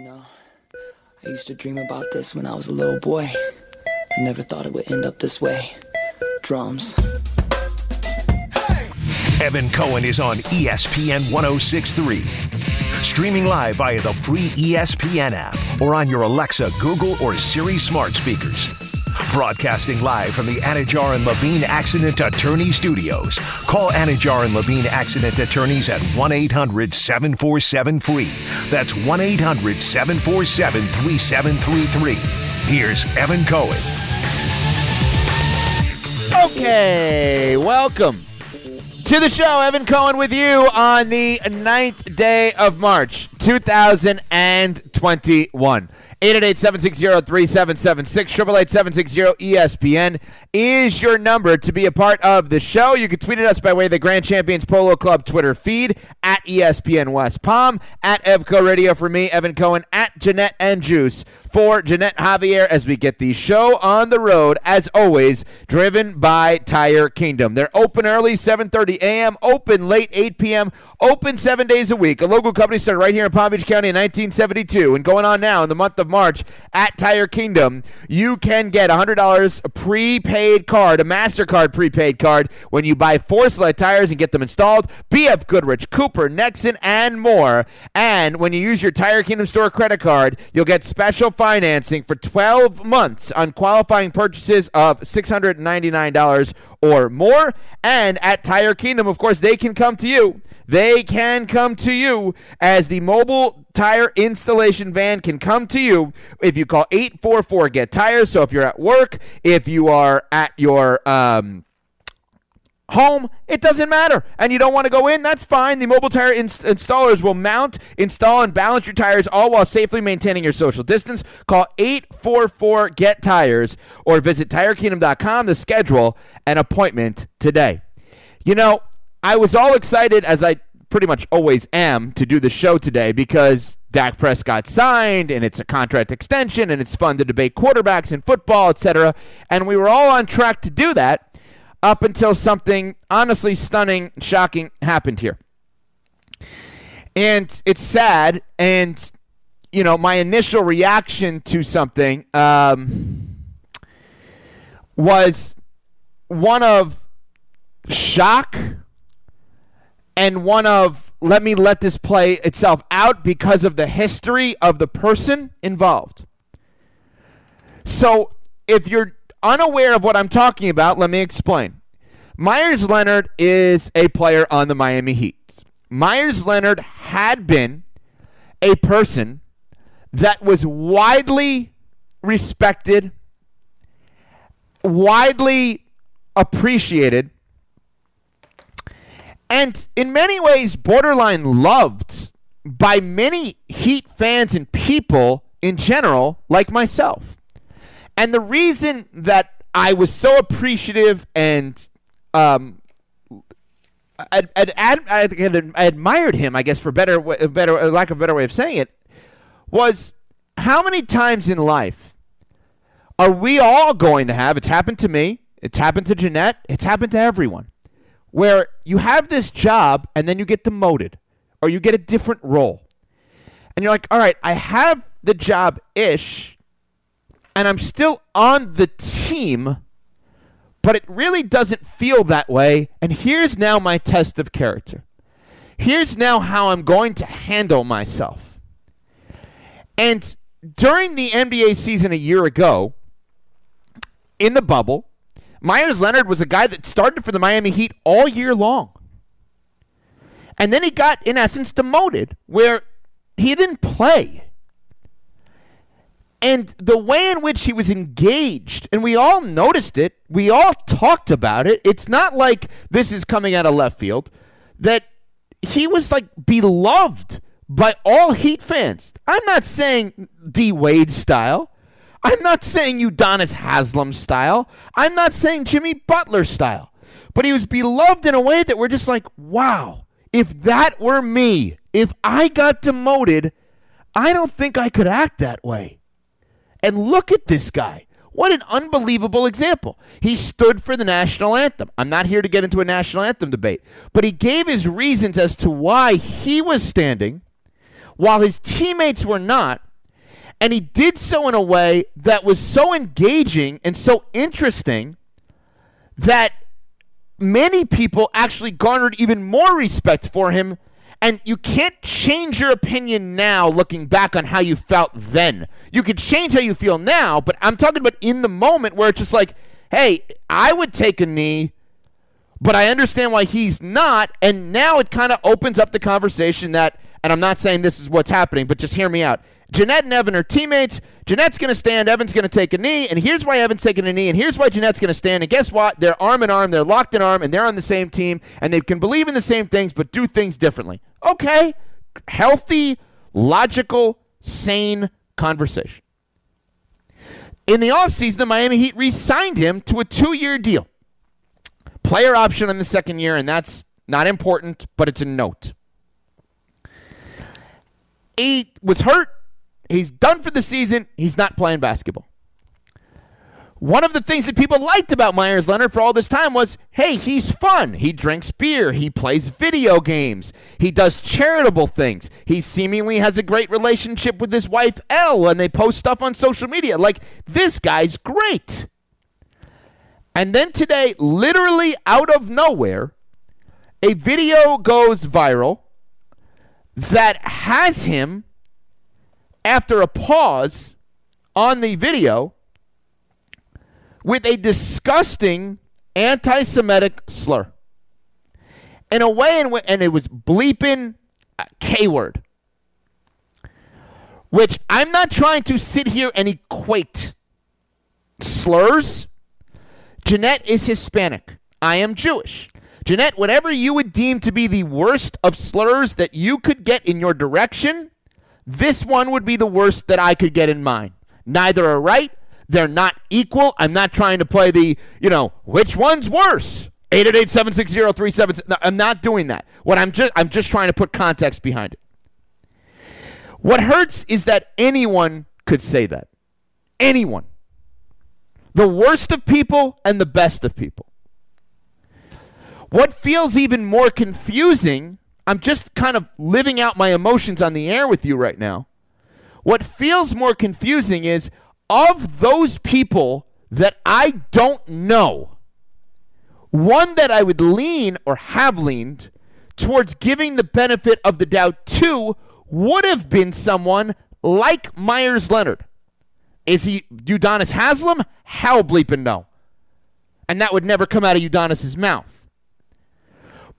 No, I used to dream about this when I was a little boy. I never thought it would end up this way. Drums. Evan Cohen is on ESPN 1063. Streaming live via the free ESPN app or on your Alexa, Google, or Siri smart speakers. Broadcasting live from the Anidjar and Levine Accident Attorney Studios. Call Anidjar and Levine Accident Attorneys at 1 800 747 free. That's 1 800 747 3733. Here's Evan Cohen. Okay, welcome to the show. Evan Cohen with you on the 9th day of March, 2021. 888-760-3776, 888-760-ESPN is your number to be a part of the show. You can tweet at us by way of the Grand Champions Polo Club Twitter feed, at ESPN West Palm, at Evco Radio for me, Evan Cohen, at Ginette and Juice for Ginette Javier as we get the show on the road, as always, driven by Tire Kingdom. They're open early, 7.30 a.m., open late, 8 p.m., open seven days a week. A local company started right here Palm Beach County in 1972 and going on now in the month of March at Tire Kingdom, you can get a $100 prepaid card, a MasterCard prepaid card, when you buy four select tires and get them installed. BF Goodrich, Cooper, Nexen, and more. And when you use your Tire Kingdom store credit card, you'll get special financing for 12 months on qualifying purchases of $699 or more. And at Tire Kingdom, of course, they can come to you. They can come to you as the mobile tire installation van can come to you if you call 844 Get Tires. So if you're at work, if you are at your um, home, it doesn't matter. And you don't want to go in, that's fine. The mobile tire ins- installers will mount, install, and balance your tires all while safely maintaining your social distance. Call 844 Get Tires or visit tirekingdom.com to schedule an appointment today. You know, I was all excited as I pretty much always am to do the show today because Dak Prescott signed and it's a contract extension and it's fun to debate quarterbacks in football, etc. And we were all on track to do that up until something honestly stunning, shocking happened here. And it's sad. And, you know, my initial reaction to something um, was one of shock and one of let me let this play itself out because of the history of the person involved. So, if you're unaware of what I'm talking about, let me explain. Meyers Leonard is a player on the Miami Heat. Meyers Leonard had been a person that was widely respected, widely appreciated, and in many ways borderline loved by many Heat fans and people in general, like myself. And the reason that I was so appreciative and um, admired him, I guess, for better, better lack of a better way of saying it, was how many times in life are we all going to have? It's happened to me. It's happened to Ginette. It's happened to everyone where you have this job and then you get demoted or you get a different role. And you're like, all right, I have the job ish and I'm still on the team, but it really doesn't feel that way. And here's now my test of character. Here's now how I'm going to handle myself. And during the NBA season a year ago, in the bubble, Meyers Leonard was a guy that started for the Miami Heat all year long. And then he got, in essence, demoted where he didn't play. And the way in which he was engaged, and we all noticed it, we all talked about it. It's not like this is coming out of left field, that he was like beloved by all Heat fans. I'm not saying D Wade style. I'm not saying Udonis Haslem style. I'm not saying Jimmy Butler style. But he was beloved in a way that we're just like, wow, if that were me, if I got demoted, I don't think I could act that way. And look at this guy. What an unbelievable example. He stood for the national anthem. I'm not here to get into a national anthem debate, but he gave his reasons as to why he was standing while his teammates were not. And he did so in a way that was so engaging and so interesting that many people actually garnered even more respect for him. And you can't change your opinion now looking back on how you felt then. You can change how you feel now, but I'm talking about in the moment where it's just like, hey, I would take a knee, but I understand why he's not. And now it kind of opens up the conversation that, and I'm not saying this is what's happening, but just hear me out. Ginette and Evan are teammates. Ginette's going to stand. Evan's going to take a knee. And here's why Evan's taking a knee. And here's why Ginette's going to stand. And guess what? They're arm in arm. They're locked in arm. And they're on the same team. And they can believe in the same things, but do things differently. Okay. Healthy, logical, sane conversation. In the offseason, the Miami Heat re signed him to a two year deal. Player option on the second year, and that's not important, but it's a note. He was hurt He's done for the season. He's not playing basketball. One of the things that people liked about Meyers Leonard for all this time was hey, he's fun. He drinks beer. He plays video games. He does charitable things. He seemingly has a great relationship with his wife, Elle, and they post stuff on social media. Like, this guy's great. And then today, literally out of nowhere, a video goes viral that has him after a pause on the video with a disgusting anti Semitic slur. In a way, and it was bleeping uh, K word, which I'm not trying to sit here and equate slurs. Ginette is Hispanic. I am Jewish. Ginette, whatever you would deem to be the worst of slurs that you could get in your direction, this one would be the worst that I could get in mine. Neither are right. They're not equal. I'm not trying to play the, you know, which one's worse? 888-760-37. I'm not doing that. What I'm just I'm just trying to put context behind it. What hurts is that anyone could say that. Anyone. The worst of people and the best of people. What feels even more confusing I'm just kind of living out my emotions on the air with you right now. What feels more confusing is of those people that I don't know, one that I would lean or have leaned towards giving the benefit of the doubt to would have been someone like Meyers Leonard. Is he Udonis Haslem? Hell bleeping no. And that would never come out of Udonis's mouth.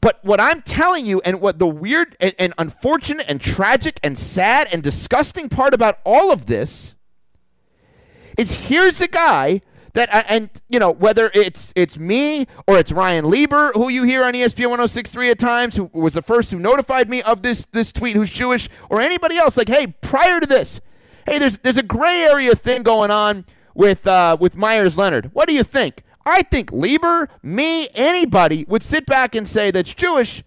But what I'm telling you, and what the weird and, and, unfortunate and tragic and sad and disgusting part about all of this is here's a guy that, and you know, whether it's it's me or it's Ryan Lieber, who you hear on ESPN 106.3 at times, who was the first who notified me of this this tweet, who's Jewish, or anybody else, like, hey, prior to this, hey, there's there's a gray area thing going on with uh, with Meyers Leonard What do you think? I think Lieber, me, anybody would sit back and say that's Jewish.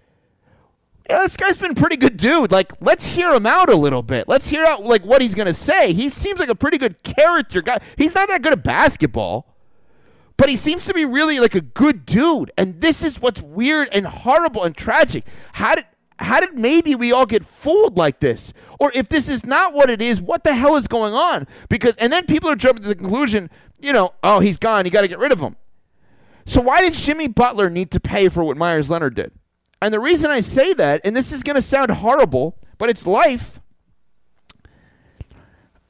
Yeah, this guy's been pretty good dude. Like, let's hear him out a little bit. Let's hear out like what he's gonna say. He seems like a pretty good character guy. He's not that good at basketball, but he seems to be really like a good dude. And this is what's weird and horrible and tragic. How did how did maybe we all get fooled like this? Or if this is not what it is, what the hell is going on? Because and then people are jumping to the conclusion, you know, oh, he's gone, you got to get rid of him. So why did Jimmy Butler need to pay for what Meyers Leonard did? And the reason I say that, and this is going to sound horrible, but it's life.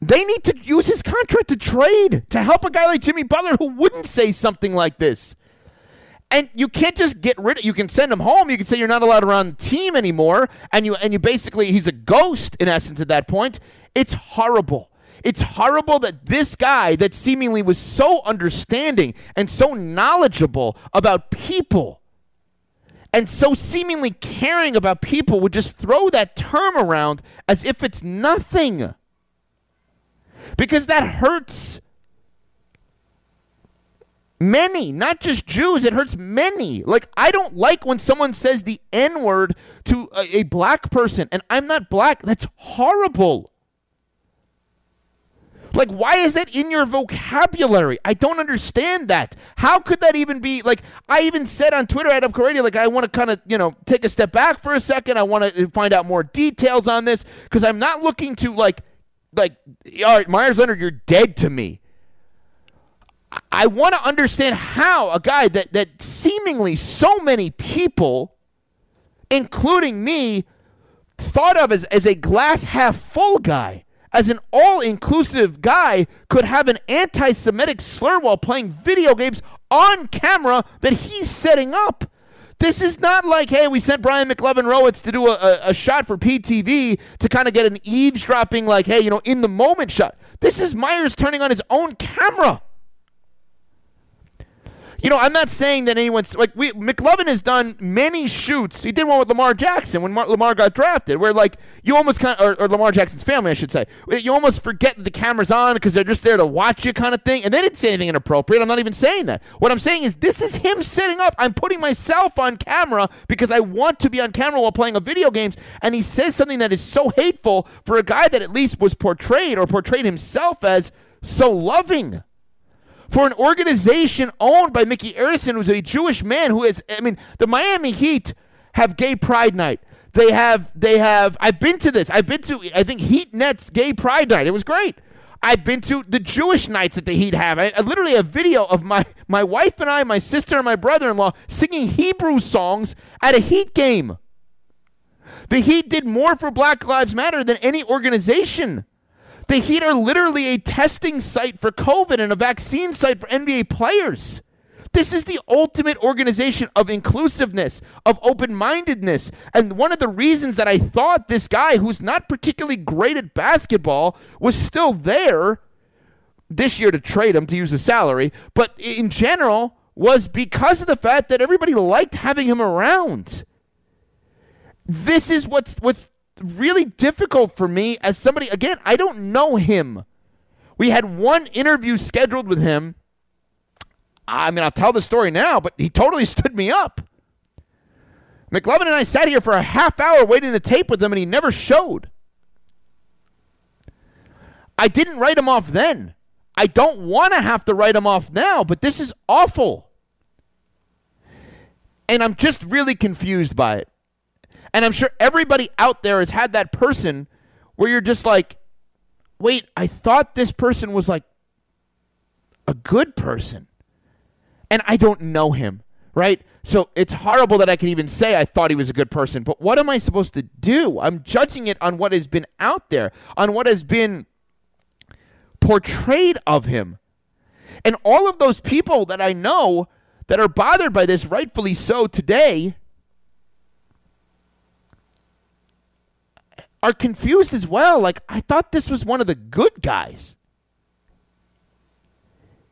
They need to use his contract to trade to help a guy like Jimmy Butler who wouldn't say something like this. And you can't just get rid of you can send him home. You can say you're not allowed around the team anymore. And you and you basically he's a ghost in essence at that point. It's horrible. It's horrible that this guy that seemingly was so understanding and so knowledgeable about people and so seemingly caring about people would just throw that term around as if it's nothing. Because that hurts many, not just Jews. It hurts many. Like, I don't like when someone says the N word to a, a, black person, and I'm not black. That's horrible. Like, why is that in your vocabulary? I don't understand that. How could that even be? Like, I even said on Twitter at Evco like, I want to kind of, you know, take a step back for a second. I want to uh, find out more details on this because I'm not looking to, like, like, all right, Meyers Leonard, you're dead to me. I want to understand how a guy that, that seemingly so many people, including me, thought of as, as a glass half full guy, as an all inclusive guy, could have an anti Semitic slur while playing video games on camera that he's setting up. This is not like, hey, we sent Brian McLovin Rowitz to do a, a, a shot for PTV to kind of get an eavesdropping, like, hey, you know, in the moment shot. This is Meyers turning on his own camera. You know, I'm not saying that anyone's like we McLovin has done many shoots. He did one with Lamar Jackson when Mar- Lamar got drafted, where like you almost kind of, or, or, Lamar Jackson's family, I should say, you almost forget that the camera's on because they're just there to watch you, kind of thing. And they didn't say anything inappropriate. I'm not even saying that. What I'm saying is this is him setting up. I'm putting myself on camera because I want to be on camera while playing a video games, and he says something that is so hateful for a guy that at least was portrayed or portrayed himself as so loving for an organization owned by Mickey Arison, who's a Jewish man who is, I mean, the Miami Heat have gay pride night. They have, they have, I've been to this. I've been to, I think, Heat Nets gay pride night. It was great. I've been to the Jewish nights that the Heat have. I, I literally a video of my, my wife and I, my sister and my brother in law singing Hebrew songs at a Heat game. The Heat did more for Black Lives Matter than any organization. The Heat are literally a testing site for COVID and a vaccine site for NBA players. This is the ultimate organization of inclusiveness, of open mindedness. And one of the reasons that I thought this guy, who's not particularly great at basketball, was still there this year to trade him to use the salary, but in general, was because of the fact that everybody liked having him around. This is what's what's really difficult for me as somebody, again, I don't know him. We had one interview scheduled with him. I mean, I'll tell the story now, but he totally stood me up. McLovin and I sat here for a half hour waiting to tape with him, and he never showed. I didn't write him off then. I don't want to have to write him off now, but this is awful. And I'm just really confused by it. And I'm sure everybody out there has had that person where you're just like, wait, I thought this person was like a good person. And I don't know him, right? So it's horrible that I can even say I thought he was a good person. But what am I supposed to do? I'm judging it on what has been out there, on what has been portrayed of him. And all of those people that I know that are bothered by this, rightfully so today, are confused as well. Like, I thought this was one of the good guys.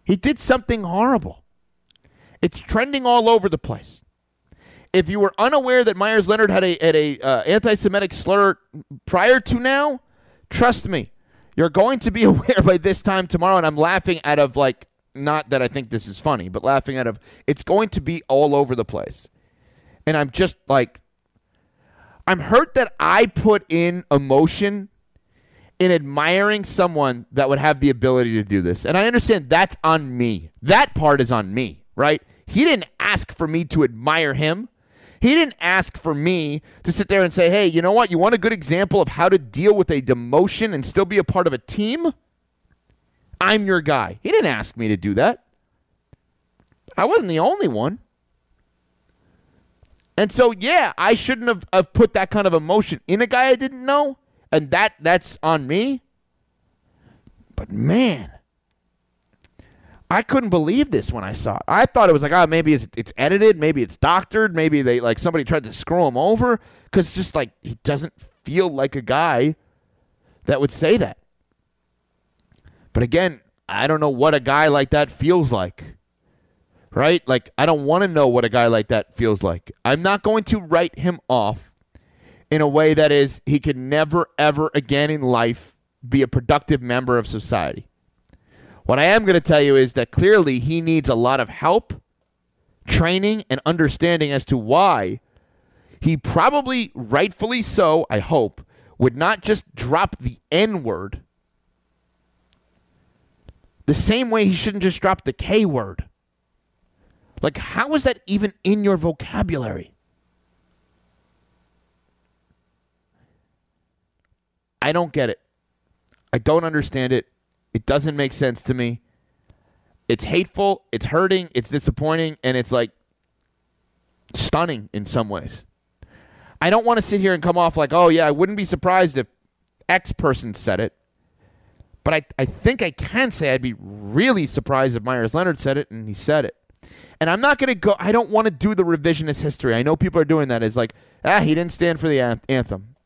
He did something horrible. It's trending all over the place. If you were unaware that Meyers Leonard had a, had a uh, anti-Semitic slur prior to now, trust me, you're going to be aware by this time tomorrow. And I'm laughing out of like, not that I think this is funny, but laughing out of it's going to be all over the place. And I'm just like, I'm hurt that I put in emotion in admiring someone that would have the ability to do this. And I understand that's on me. That part is on me, right? He didn't ask for me to admire him. He didn't ask for me to sit there and say, hey, you know what? You want a good example of how to deal with a demotion and still be a part of a team? I'm your guy. He didn't ask me to do that. I wasn't the only one. And so, yeah, I shouldn't have, have put that kind of emotion in a guy I didn't know, and that that's on me. But man, I couldn't believe this when I saw it. I thought it was like, oh, maybe it's it's edited, maybe it's doctored, maybe they like somebody tried to screw him over because just like he doesn't feel like a guy that would say that. But again, I don't know what a guy like that feels like right? Like, I don't want to know what a guy like that feels like. I'm not going to write him off in a way that is he can never, ever again in life be a productive member of society. What I am going to tell you is that clearly he needs a lot of help, training, and understanding as to why he probably, rightfully so, I hope, would not just drop the N word the same way he shouldn't just drop the K word. Like, how is that even in your vocabulary? I don't get it. I don't understand it. It doesn't make sense to me. It's hateful, it's hurting, it's disappointing, and it's like stunning in some ways. I don't want to sit here and come off like, oh, yeah, I wouldn't be surprised if X person said it. But I, I think I can say I'd be really surprised if Meyers Leonard said it and he said it. And I'm not going to go, I don't want to do the revisionist history. I know people are doing that. It's like, ah, he didn't stand for the anthem.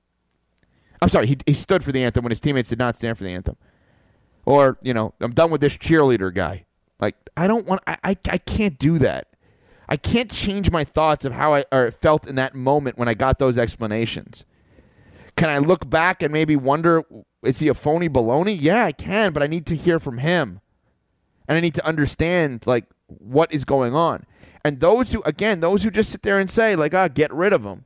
I'm sorry, he, he stood for the anthem when his teammates did not stand for the anthem. Or, you know, I'm done with this cheerleader guy. Like, I don't want, I, I, I can't do that. I can't change my thoughts of how I or felt in that moment when I got those explanations. Can I look back and maybe wonder, is he a phony baloney? Yeah, I can, but I need to hear from him. And I need to understand, like, what is going on. And those who, again, those who just sit there and say, like, ah, get rid of him.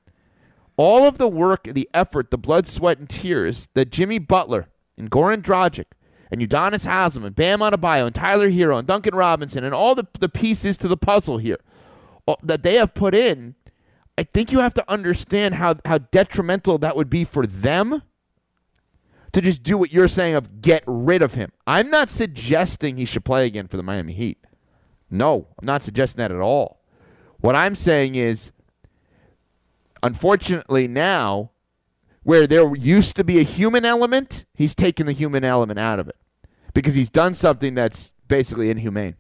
All of the work, the effort, the blood, sweat, and tears that Jimmy Butler and Goran Dragic and Udonis Haslem and Bam Adebayo and Tyler Herro and Duncan Robinson and all the, the pieces to the puzzle here that they have put in, I think you have to understand how, how detrimental that would be for them to just do what you're saying of get rid of him. I'm not suggesting he should play again for the Miami Heat. No, I'm not suggesting that at all. What I'm saying is, unfortunately, now, where there used to be a human element, he's taken the human element out of it because he's done something that's basically inhumane.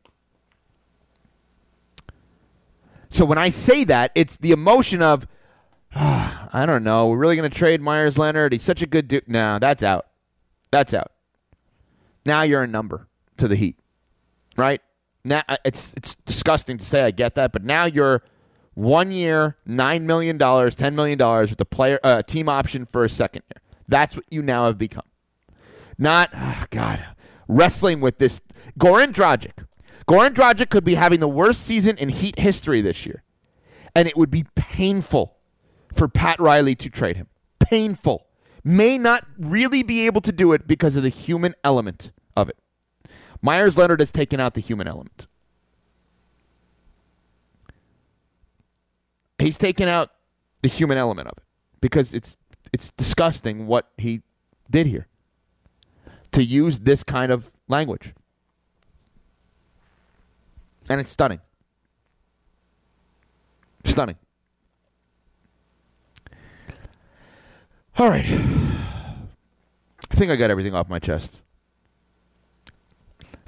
So when I say that, it's the emotion of, oh, I don't know, we're really going to trade Meyers Leonard. He's such a good dude. No, that's out. That's out. Now you're a number to the Heat, right? Now uh, it's it's disgusting to say. I get that, but now you're one year, nine million dollars, ten million dollars with a player uh, team option for a second year. That's what you now have become. Not oh God, wrestling with this. Goran Dragic Goran Dragic could be having the worst season in Heat history this year, and it would be painful for Pat Riley to trade him. Painful. May not really be able to do it because of the human element Meyers Leonard has taken out the human element. He's taken out the human element of it because it's it's disgusting what he did here to use this kind of language. And it's stunning. Stunning. All right. I think I got everything off my chest.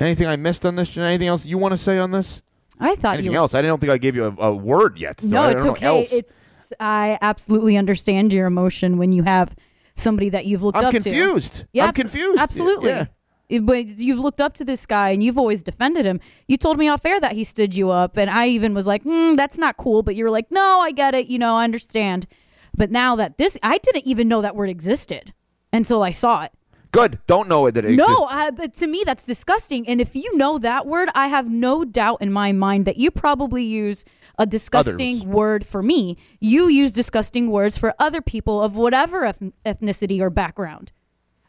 Anything I missed on this? Anything else you want to say on this? I thought Anything you. else? I don't think I gave you a, a word yet. So no, I it's don't okay. else. It's I absolutely understand your emotion when you have somebody that you've looked up to. I'm up confused. to. Yeah, I'm confused. Absolutely. Yeah. But you've looked up to this guy and you've always defended him. You told me off air that he stood you up, and I even was like, mm, "That's not cool." But you were like, "No, I get it. You know, I understand." But now that this, I didn't even know that word existed until I saw it. Good. Don't know it that it No, exists. uh, but to me that's disgusting. And if you know that word, I have no doubt in my mind that you probably use a disgusting Others. word for me. You use disgusting words for other people of whatever eth- ethnicity or background.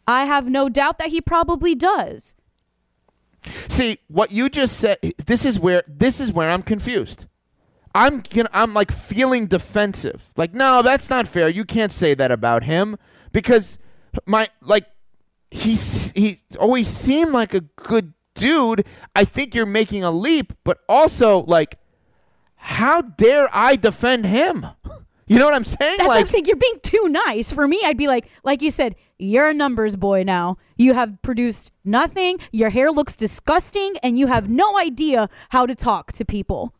I have no doubt that he probably does. See what you just said. This is where this is where I'm confused. I'm gonna, I'm like feeling defensive. Like, no, that's not fair. You can't say that about him because my like he's he always seemed like a good dude. I think you're making a leap, but also like, how dare I defend him? You know what I'm saying? That's like, what I'm saying. You're being too nice. For me, I'd be like, like you said, you're a numbers boy now. You have produced nothing. Your hair looks disgusting, and you have no idea how to talk to people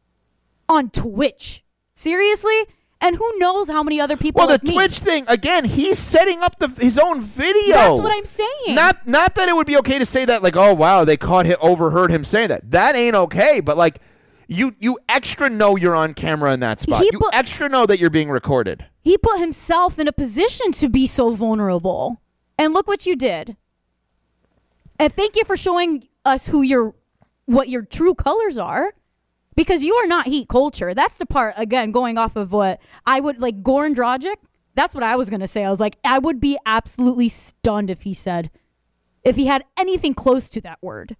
on Twitch. Seriously? And who knows how many other people Well, the like me. Twitch thing again. He's setting up the his own video. That's what I'm saying. Not not that it would be okay to say that. Like, oh wow, they caught him, overheard him saying that. That ain't okay. But like, you you extra know you're on camera in that spot. He you put- extra know that you're being recorded. he put himself in a position to be so vulnerable. And look what you did. And thank you for showing us who your what your true colors are. Because you are not heat culture. That's the part again going off of what I would like Goran Dragic. That's what I was gonna say. I was like, I would be absolutely stunned if he said if he had anything close to that word.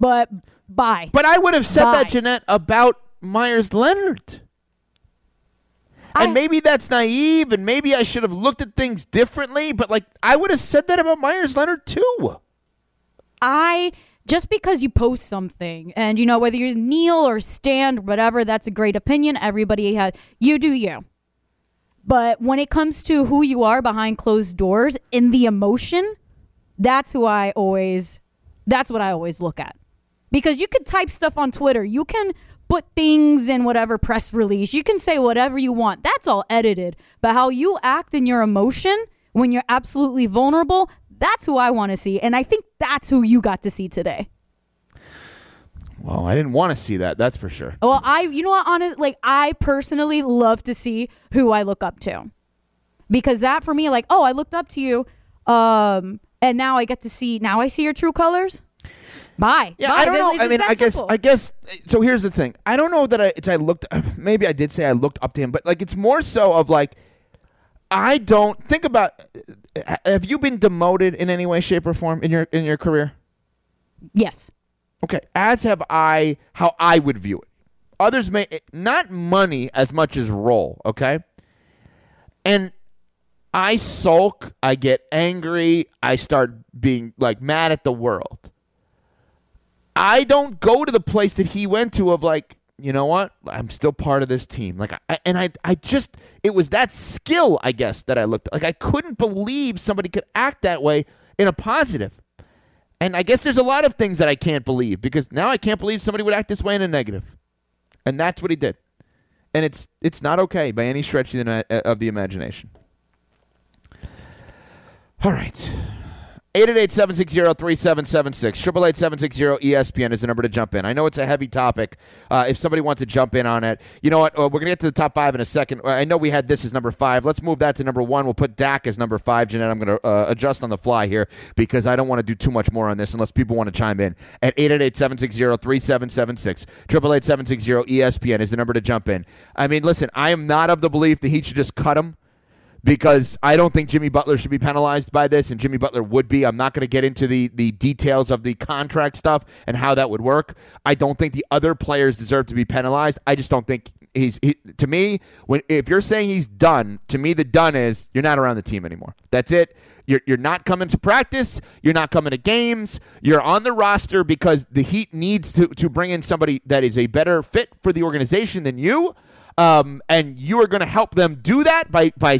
But bye. But I would have said that, Bye. Ginette, about Meyers Leonard. and maybe that's naive, and maybe I should have looked at things differently. But like, I would have said that about Meyers Leonard too. I just because you post something and you know whether you kneel or stand whatever that's a great opinion. Everybody has you do you. But when it comes to who you are behind closed doors in the emotion that's who i always that's what i always look at. Because you could type stuff on twitter. You can put things in whatever press release. You can say whatever you want. That's all edited. But how you act in your emotion when you're absolutely vulnerable that's who I want to see. And I think that's who you got to see today. Well, I didn't want to see that. That's for sure. Well, I, you know what, honest, like I personally love to see who I look up to, because that for me, like, oh, I looked up to you, um, and now I get to see. Now I see your true colors. Bye. Yeah, Bye. I don't know. it's I mean, I guess, simple. I guess. So here's the thing. I don't know that I. It's I looked. Maybe I did say I looked up to him, but like it's more so of like, I don't think about. Uh, have you been demoted in any way, shape, or form in your in your career? yes. Okay, as have I. How I would view it. Others may eh, not money as much as role. Okay, and I sulk. I get angry. I start being like mad at the world. I don't go to the place that he went to of like, you know what? I'm still part of this team. Like, I, and I, I just, it was that skill, I guess, that I looked like. I couldn't believe somebody could act that way in a positive. And I guess there's a lot of things that I can't believe because now I can't believe somebody would act this way in a negative. And that's what he did. And it's it's not okay by any stretch of the, of the imagination. All right. 888-760-3776. 888-760-ESPN is the number to jump in. I know it's a heavy topic. Uh, if somebody wants to jump in on it, you know what? Uh, we're going to get to the top five in a second. I know we had this as number five. Let's move that to number one. We'll put Dak as number five. Ginette, I'm going to uh, adjust on the fly here because I don't want to do too much more on this unless people want to chime in. At 888-760-3776. 888-760-ESPN is the number to jump in. I mean, listen, I am not of the belief that he should just cut him because I don't think Jimmy Butler should be penalized by this, and Jimmy Butler would be. I'm not going to get into the, the details of the contract stuff and how that would work. I don't think the other players deserve to be penalized. I just don't think he's he, to me when if you're saying he's done. To me, the done is you're not around the team anymore. That's it. You're, you're not coming to practice. You're not coming to games. You're on the roster because the Heat needs to, to bring in somebody that is a better fit for the organization than you. Um, and you are going to help them do that by by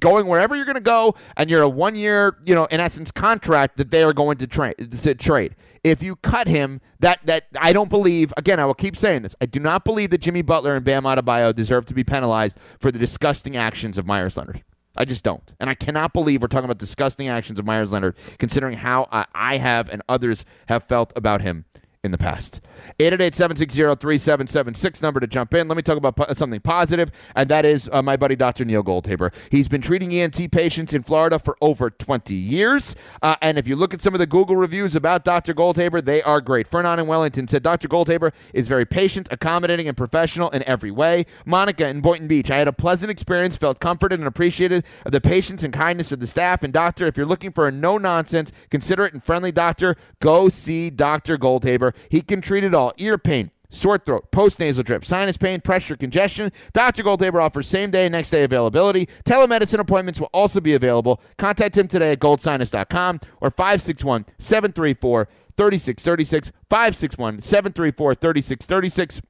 going wherever you're going to go, and you're a one year, you know, in essence, contract that they are going to, tra- to trade. If you cut him, that that I don't believe. Again, I will keep saying this. I do not believe that Jimmy Butler and Bam Adebayo deserve to be penalized for the disgusting actions of Meyers Leonard. I just don't. And I cannot believe we're talking about disgusting actions of Meyers Leonard, considering how I, I have and others have felt about him in the past. 888-760-3776 number to jump in. Let me talk about po- something positive, and that is uh, my buddy Dr. Neil Goldhaber. He's been treating ENT patients in Florida for over 20 years, uh, and if you look at some of the Google reviews about Dr. Goldhaber, they are great. Fernan in Wellington said Dr. Goldhaber is very patient, accommodating, and professional in every way. Monica in Boynton Beach, I had a pleasant experience, felt comforted and appreciated of the patience and kindness of the staff and doctor. If you're looking for a no-nonsense, considerate, and friendly doctor, go see Dr. Goldhaber. He can treat it all. Ear pain, sore throat, post-nasal drip, sinus pain, pressure, congestion. Dr. Goldhaber offers same-day and next-day availability. Telemedicine appointments will also be available. Contact him today at goldsinus.com or 561-734-3636, 561-734-3636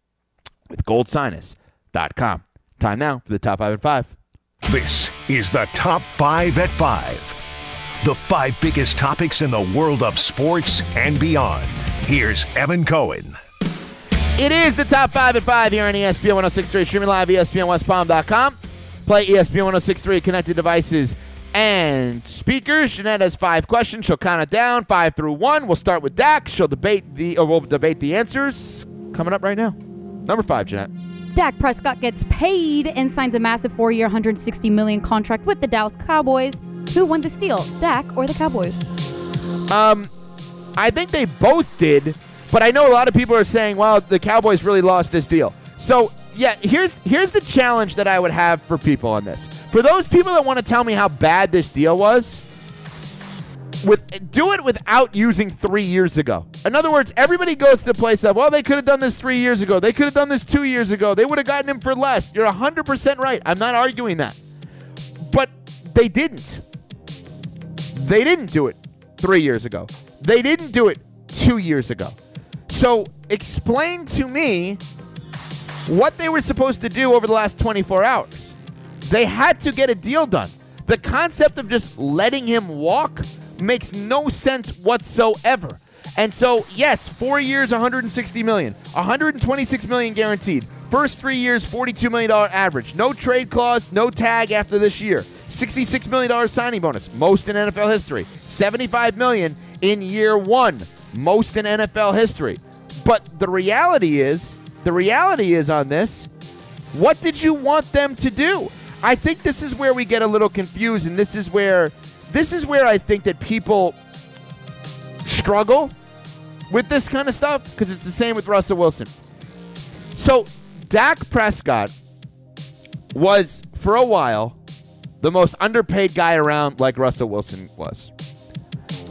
with goldsinus.com. Time now for the top five at five. This is the Top 5 at 5. The five biggest topics in the world of sports and beyond. Here's Evan Cohen. It is the top five at five here on ESPN 1063, streaming live, ESPNWestPalm.com. Play ESPN 1063, connected devices and speakers. Ginette has five questions. She'll count it down, five through one. We'll start with Dak. She'll debate the, or we'll debate the answers coming up right now. Number five, Ginette. Dak Prescott gets paid and signs a massive four-year, 160 million contract with the Dallas Cowboys. Who won the steal, Dak or the Cowboys? Um, I think they both did, but I know a lot of people are saying, "Well, the Cowboys really lost this deal." So, yeah, here's here's the challenge that I would have for people on this. For those people that want to tell me how bad this deal was, with do it without using three years ago. In other words, everybody goes to the place of, well, they could have done this three years ago. They could have done this two years ago. They would have gotten him for less. You're 100% right. I'm not arguing that. But they didn't. They didn't do it three years ago. They didn't do it two years ago. So explain to me what they were supposed to do over the last 24 hours. They had to get a deal done. The concept of just letting him walk makes no sense whatsoever. And so, yes, four years, 160 million, 126 million guaranteed. First three years, $42 million average. No trade clause, no tag after this year. $66 million signing bonus, most in NFL history. $75 million in year one, most in NFL history. But the reality is, the reality is on this, what did you want them to do? I think this is where we get a little confused, and this is where this is where I think that people struggle with this kind of stuff because it's the same with Russell Wilson. So Dak Prescott was for a while the most underpaid guy around, like Russell Wilson was.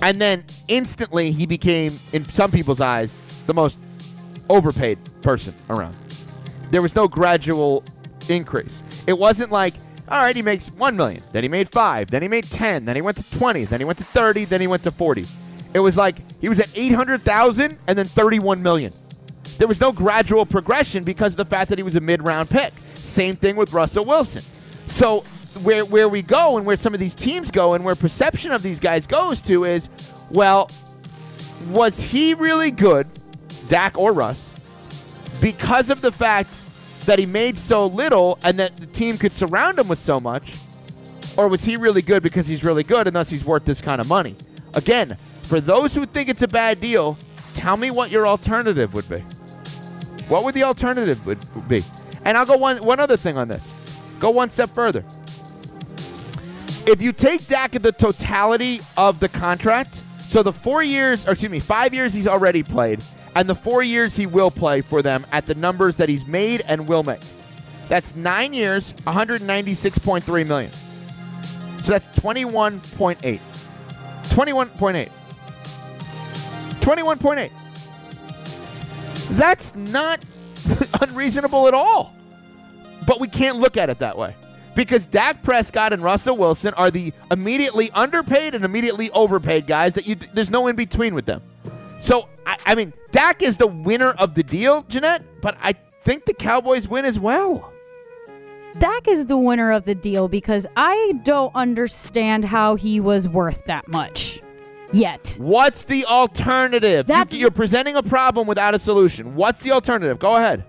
And then instantly he became, in some people's eyes, the most overpaid person around. There was no gradual increase. It wasn't like, all right, he makes 1 million, then he made 5, then he made 10, then he went to 20, then he went to 30, then he went to 40. It was like he was at 800,000 and then 31 million. There was no gradual progression because of the fact that he was a mid-round pick. Same thing with Russell Wilson. So where where we go and where some of these teams go and where perception of these guys goes to is, well, was he really good, Dak or Russ, because of the fact that he made so little and that the team could surround him with so much? Or was he really good because he's really good and thus he's worth this kind of money? Again, for those who think it's a bad deal, tell me what your alternative would be. What would the alternative would be? And I'll go one one other thing on this. Go one step further. If you take Dak at the totality of the contract, so the four years, or excuse me, five years he's already played, and the four years he will play for them at the numbers that he's made and will make. That's nine years, 196.3 million. So that's 21.8. 21.8. 21.8. That's not unreasonable at all. But we can't look at it that way. Because Dak Prescott and Russell Wilson are the immediately underpaid and immediately overpaid guys that you there's no in between with them. So I, I mean, Dak is the winner of the deal, Ginette, but I think the Cowboys win as well. Dak is the winner of the deal because I don't understand how he was worth that much yet. What's the alternative? That's- you, are presenting a problem without a solution. What's the alternative? Go ahead.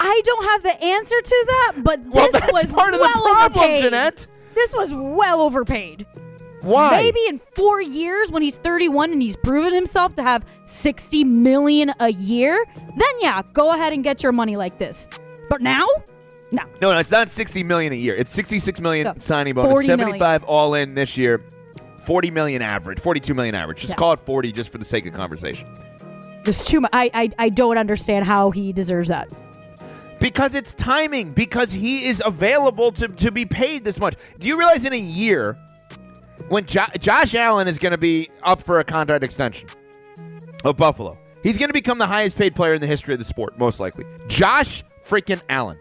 I don't have the answer to that, but this Well, that's was part of the well problem, overpaid. Ginette. This was well overpaid. Why? Maybe in four years, when he's 31 and he's proven himself to have 60 million a year, then yeah, go ahead and get your money like this. But now, no. No, no, it's not 60 million a year. It's 66 million signing bonus, 40 million. 75 all in this year, 40 million average, 42 million average. Just Yeah. call it 40 just for the sake of conversation. There's too much. I, I I don't understand how he deserves that. Because it's timing, because he is available to, to be paid this much. Do you realize in a year when jo- Josh Allen is going to be up for a contract extension of Buffalo? He's going to become the highest paid player in the history of the sport, most likely. Josh freaking Allen.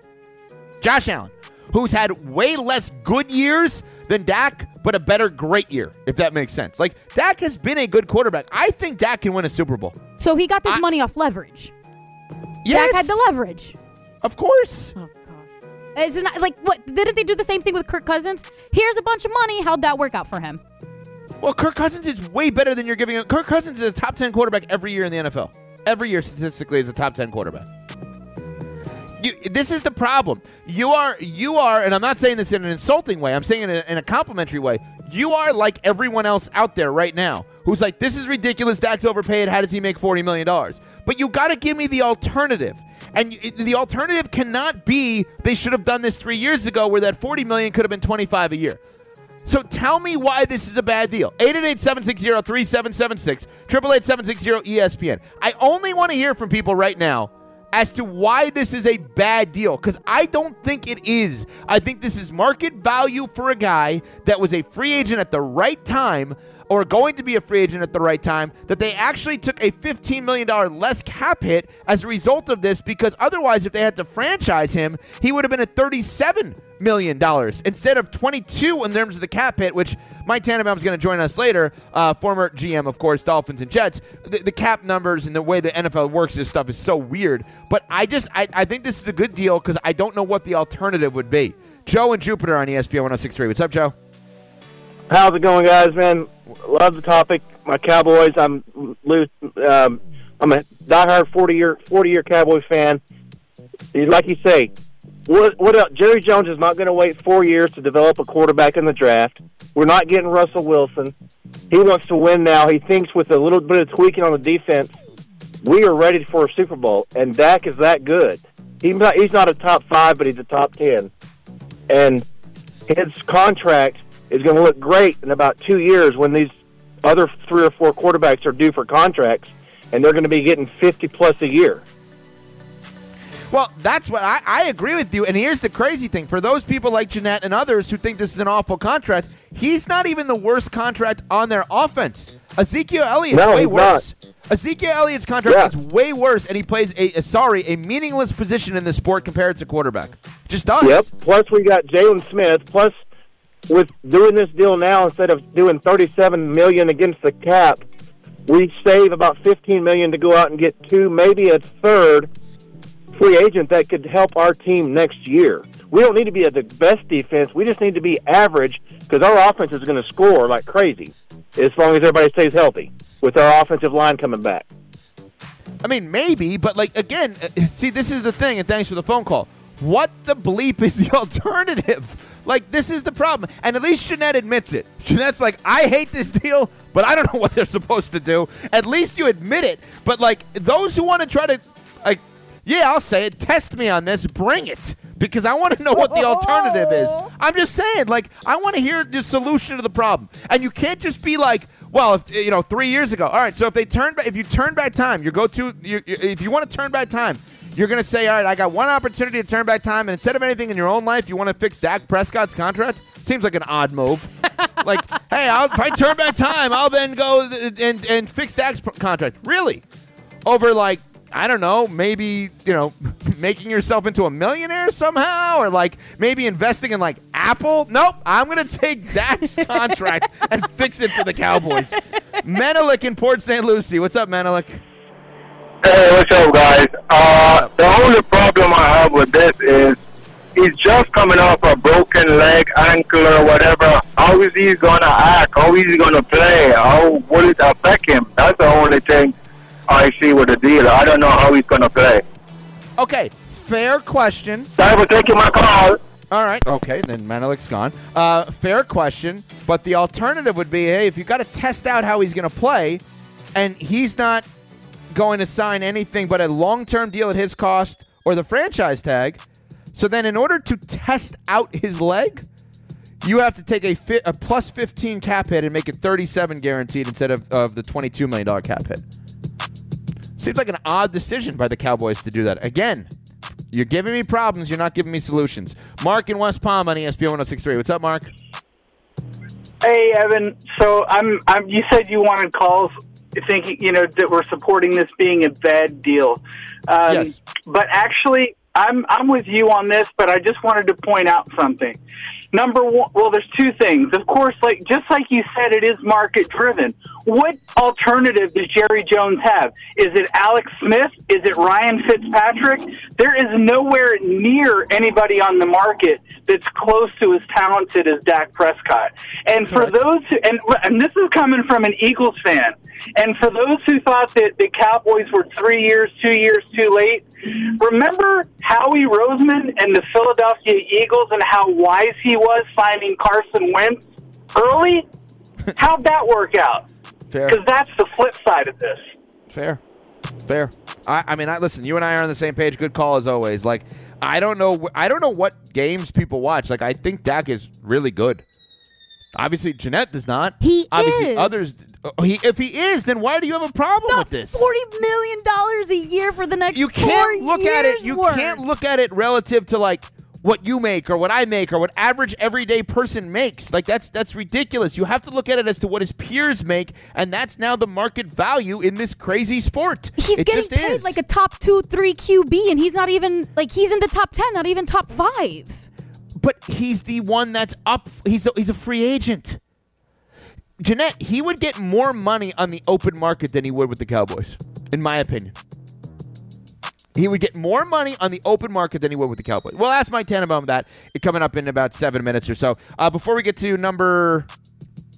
Josh Allen, who's had way less good years than Dak, but a better great year, if that makes sense. Like, Dak has been a good quarterback. I think Dak can win a Super Bowl. So he got this I- money off leverage. Yes, Dak had the leverage. Of course. Oh god. It's not like what didn't they do the same thing with Kirk Cousins? Here's a bunch of money. How'd that work out for him? Well, Kirk Cousins is way better than you're giving him. Kirk Cousins is a top 10 quarterback every year in the NFL. Every year, statistically, is a top 10 quarterback. You, this is the problem. You are, you are, and I'm not saying this in an insulting way. I'm saying it in a, in a complimentary way. You are like everyone else out there right now, who's like, "This is ridiculous. Dak's overpaid. How does he make 40 million dollars?" But you got to give me the alternative, and the alternative cannot be they should have done this three years ago, where that 40 million could have been 25 a year. So tell me why this is a bad deal. 888-760-3776, 888-760-ESPN. I only want to hear from people right now as to why this is a bad deal because I don't think it is. I think this is market value for a guy that was a free agent at the right time, or going to be a free agent at the right time, that they actually took a $15 million less cap hit as a result of this because otherwise, if they had to franchise him, he would have been at $37 million instead of 22 in terms of the cap hit, which Mike Tannenbaum is going to join us later, uh, former GM, of course, Dolphins and Jets. The, the, cap numbers and the way the NFL works this stuff is so weird. But I just, I, I think this is a good deal because I don't know what the alternative would be. Joe and Jupiter on ESPN 1063. What's up, Joe? How's it going, guys? Man, love the topic. My Cowboys. I'm um, I'm a diehard forty year forty year Cowboys fan. Like you say, what what else? Jerry Jones is not going to wait four years to develop a quarterback in the draft. We're not getting Russell Wilson. He wants to win now. He thinks with a little bit of tweaking on the defense, we are ready for a Super Bowl. And Dak is that good. He's not, he's not a top five, but he's a top ten. And his contract is going to look great in about two years when these other three or four quarterbacks are due for contracts, and they're going to be getting 50 plus a year. Well, that's what I, I agree with you. And here's the crazy thing for those people like Ginette and others who think this is an awful contract, he's not even the worst contract on their offense. Ezekiel Elliott's no, way worse. Not. Ezekiel Elliott's contract yeah. is way worse, and he plays a, a, sorry a meaningless position in the sport compared to quarterback. Just does. Yep. Plus, we got Jaylon Smith. Plus, with doing this deal now instead of doing 37 million against the cap, we save about 15 million to go out and get two, maybe a third free agent that could help our team next year. We don't need to be at the best defense. We just need to be average because our offense is going to score like crazy as long as everybody stays healthy with our offensive line coming back. I mean, maybe, but like again, uh, see, this is the thing, and thanks for the phone call. What the bleep is the alternative? Like, this is the problem. And at least Ginette admits it. Ginette's like, I hate this deal, but I don't know what they're supposed to do. At least you admit it. But, like, those who want to try to, like, yeah, I'll say it, test me on this, bring it. Because I want to know what the alternative is. I'm just saying, like, I want to hear the solution to the problem. And you can't just be like, well, if you know, three years ago. All right, so if they turn back, if you turn back time, you go to, you, if you want to turn back time, you're going to say, all right, I got one opportunity to turn back time, and instead of anything in your own life, you want to fix Dak Prescott's contract? Seems like an odd move. like, hey, I'll, if I turn back time, I'll then go and, and fix Dak's contract. Really? Over, like, I don't know, maybe, you know, making yourself into a millionaire somehow or like maybe investing in like Apple. Nope, I'm going to take Dak's contract and fix it for the Cowboys. Menelik in Port St. Lucie. What's up, Menelik? Hey, what's up, guys? Uh, the only problem I have with this is he's just coming off a broken leg, ankle, or whatever. How is he gonna act? How is he gonna play? How will it affect him? That's the only thing I see with the deal. I don't know how he's gonna play. Okay, fair question. Thanks for taking my call. All right. Okay. Then Menelik's gone. Uh, fair question. But the alternative would be, hey, if you got to test out how he's going to play, and he's not going to sign anything but a long term deal at his cost or the franchise tag. So then, in order to test out his leg, you have to take a, fi- a plus 15 cap hit and make it 37 guaranteed instead of, of the $22 million cap hit. Seems like an odd decision by the Cowboys to do that. Again, you're giving me problems, you're not giving me solutions. Mark in West Palm on ESPN 1063. What's up, Mark? Hey, Evan. So I'm, I'm. You said you wanted calls thinking, you know, that we're supporting this being a bad deal. Um, yes. But actually, I'm I'm with you on this, but I just wanted to point out something. Number one, well, there's two things. Of course, like just like you said, it is market driven. What alternative does Jerry Jones have? Is it Alex Smith? Is it Ryan Fitzpatrick? There is nowhere near anybody on the market that's close to as talented as Dak Prescott. And for those who, and, and this is coming from an Eagles fan, and for those who thought that the Cowboys were three years, two years too late, remember Howie Roseman and the Philadelphia Eagles and how wise he was signing Carson Wentz early? How'd that work out? Fair. Because that's the flip side of this. Fair. Fair. I, I mean, I listen. You and I are on the same page. Good call as always. Like, I don't know. I don't know what games people watch. Like, I think Dak is really good. Obviously, Ginette does not. He Obviously, is. others. uh, He, if he is, then why do you have a problem with this? Forty million dollars a year for the next. you can't look at it. You worth. can't look at it relative to like what you make or what I make or what average everyday person makes. Like that's that's ridiculous. You have to look at it as to what his peers make, and that's now the market value in this crazy sport. He's it getting paid is. like a top two, three QB, and he's not even like he's in the top ten, not even top five. but he's the one that's up. He's a, he's a free agent. Ginette, he would get more money on the open market than he would with the Cowboys, in my opinion. He would get more money on the open market than he would with the Cowboys. Well, that's Mike Tannenbaum. That it coming up in about seven minutes or so. Uh, before we get to number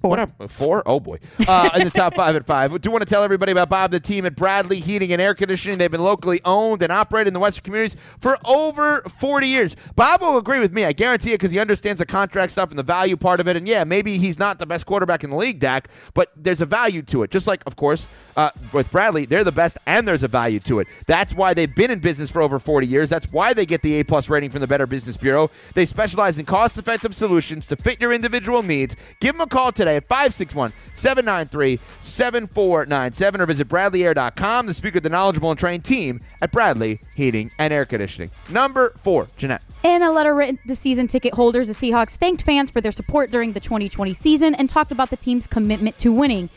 Four. What up? Four? Oh boy! Uh, in the top five at five. We do want to tell everybody about Bob, the team at Bradley Heating and Air Conditioning. They've been locally owned and operated in the Western communities for over 40 years. Bob will agree with me. I guarantee it because he understands the contract stuff and the value part of it. And yeah, maybe he's not the best quarterback in the league, Dak, but there's a value to it. Just like, of course, uh, with Bradley, they're the best and there's a value to it. That's why they've been in business for over 40 years. That's why they get the A plus rating from the Better Business Bureau. They specialize in cost effective solutions to fit your individual needs. Give them a call today at 561 793 7497 or visit BradleyAir.com to speak with the knowledgeable and trained team at Bradley Heating and Air Conditioning. Number four, Ginette. In a letter written to season ticket holders, the Seahawks thanked fans for their support during the 2020 season and talked about the team's commitment to winning.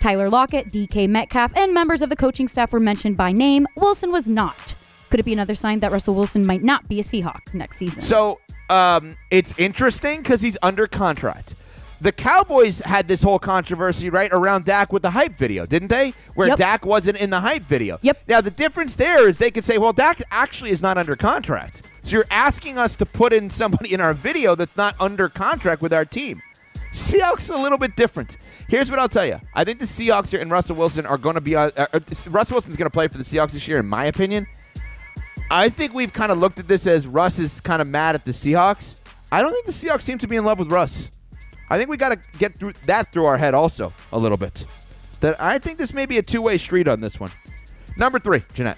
Tyler Lockett, DK Metcalf, and members of the coaching staff were mentioned by name. Wilson was not. Could it be another sign that Russell Wilson might not be a Seahawk next season? So um, it's interesting because he's under contract. The Cowboys had this whole controversy right around Dak with the hype video, didn't they? Where Yep. Dak wasn't in the hype video. Yep. Now the difference there is they could say, well, Dak actually is not under contract. So you're asking us to put in somebody in our video that's not under contract with our team. Seahawks a little bit different. Here's what I'll tell you. I think the Seahawks here and Russell Wilson are going to be. Uh, uh, Russell Wilson's going to play for the Seahawks this year, in my opinion. I think we've kind of looked at this as Russ is kind of mad at the Seahawks. I don't think the Seahawks seem to be in love with Russ. I think we got to get through that through our head also a little bit. That I think this may be a two-way street on this one. Number three, Ginette.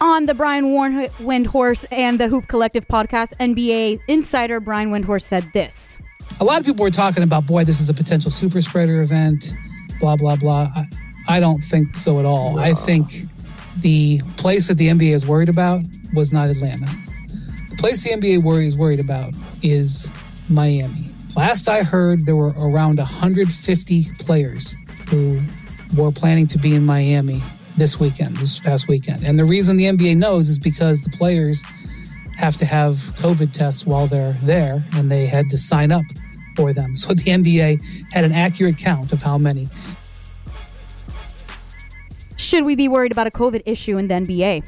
On the Brian Warren Windhorst and the Hoop Collective podcast, NBA insider Brian Windhorst said this. a lot of people were talking about, boy, this is a potential super spreader event, blah, blah, blah. I, I don't think so at all. I think the place that the NBA is worried about was not Atlanta. The place the NBA worry is worried about is Miami. Last I heard, there were around 150 players who were planning to be in Miami this weekend, this past weekend. And the reason the NBA knows is because the players have to have COVID tests while they're there, and they had to sign up for them. So the NBA had an accurate count of how many. Should we be worried about a COVID issue in the NBA?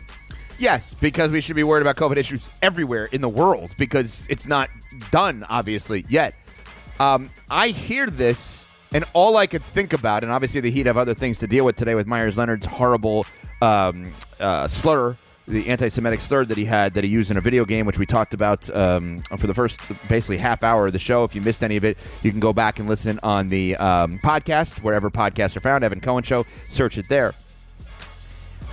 Yes, because we should be worried about COVID issues everywhere in the world because it's not done, obviously, yet. Um, I hear this, and all I could think about, and obviously the Heat have other things to deal with today with Meyers Leonard's horrible um, uh, slur, the anti Semitic slur that he had that he used in a video game, which we talked about um, for the first basically half hour of the show. If you missed any of it, you can go back and listen on the um, podcast, wherever podcasts are found. Evan Cohen Show, search it there.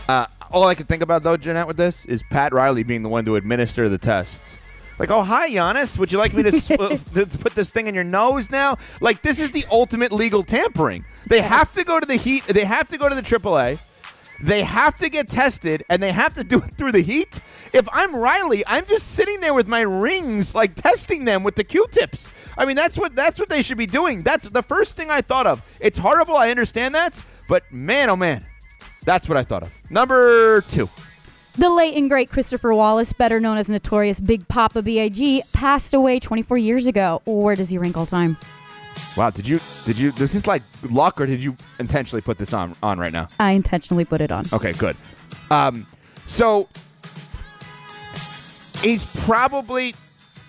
Uh, all I can think about though, Ginette, with this is Pat Riley being the one to administer the tests. Like, oh hi, Giannis, would you like me to, s- uh, to put this thing in your nose now? Like, this is the ultimate legal tampering. They have to go to the Heat. They have to go to the AAA. They have to get tested, and they have to do it through the heat. If I'm Riley, I'm just sitting there with my rings, like testing them with the Q-tips. I mean, that's what that's what they should be doing. That's the first thing I thought of. It's horrible. I understand that, but man, oh man, that's what I thought of. Number two. The late and great Christopher Wallace, better known as Notorious Big Papa B.I.G., passed away 24 years ago. Where does he rank all time? Wow, did you did you? Was this like luck, or did you intentionally put this on on right now? I intentionally put it on. Okay, good. Um, so he's probably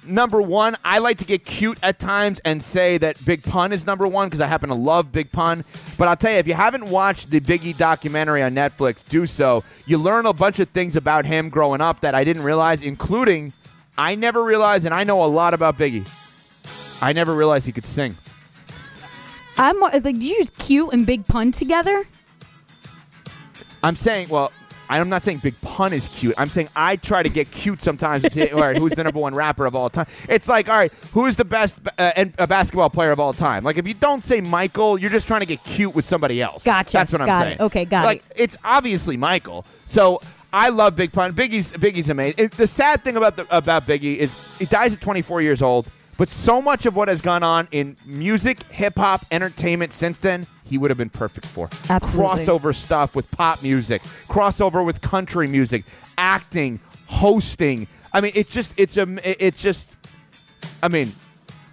number one. I like to get cute at times and say that Big Pun is number one because I happen to love Big Pun. But I'll tell you, if you haven't watched the Biggie documentary on Netflix, do so. You learn a bunch of things about him growing up that I didn't realize, including I never realized, and I know a lot about Biggie. I never realized he could sing. I'm like, did you use cute and big pun together? I'm saying, well, I'm not saying Big Pun is cute. I'm saying I try to get cute sometimes. Say, all right, who's the number one rapper of all time? It's like, all right, who's the best uh, and a basketball player of all time? Like, if you don't say Michael, you're just trying to get cute with somebody else. Gotcha. That's what I'm Got it. saying. Okay, got like, it. it's obviously Michael. So I love Big Pun. Biggie's Biggie's amazing. It, the sad thing about the, about Biggie is he dies at 24 years old, but so much of what has gone on in music, hip hop, entertainment since then, he would have been perfect for. Absolutely. Crossover stuff with pop music, crossover with country music, acting, hosting. I mean, it's just it's a it's just. I mean,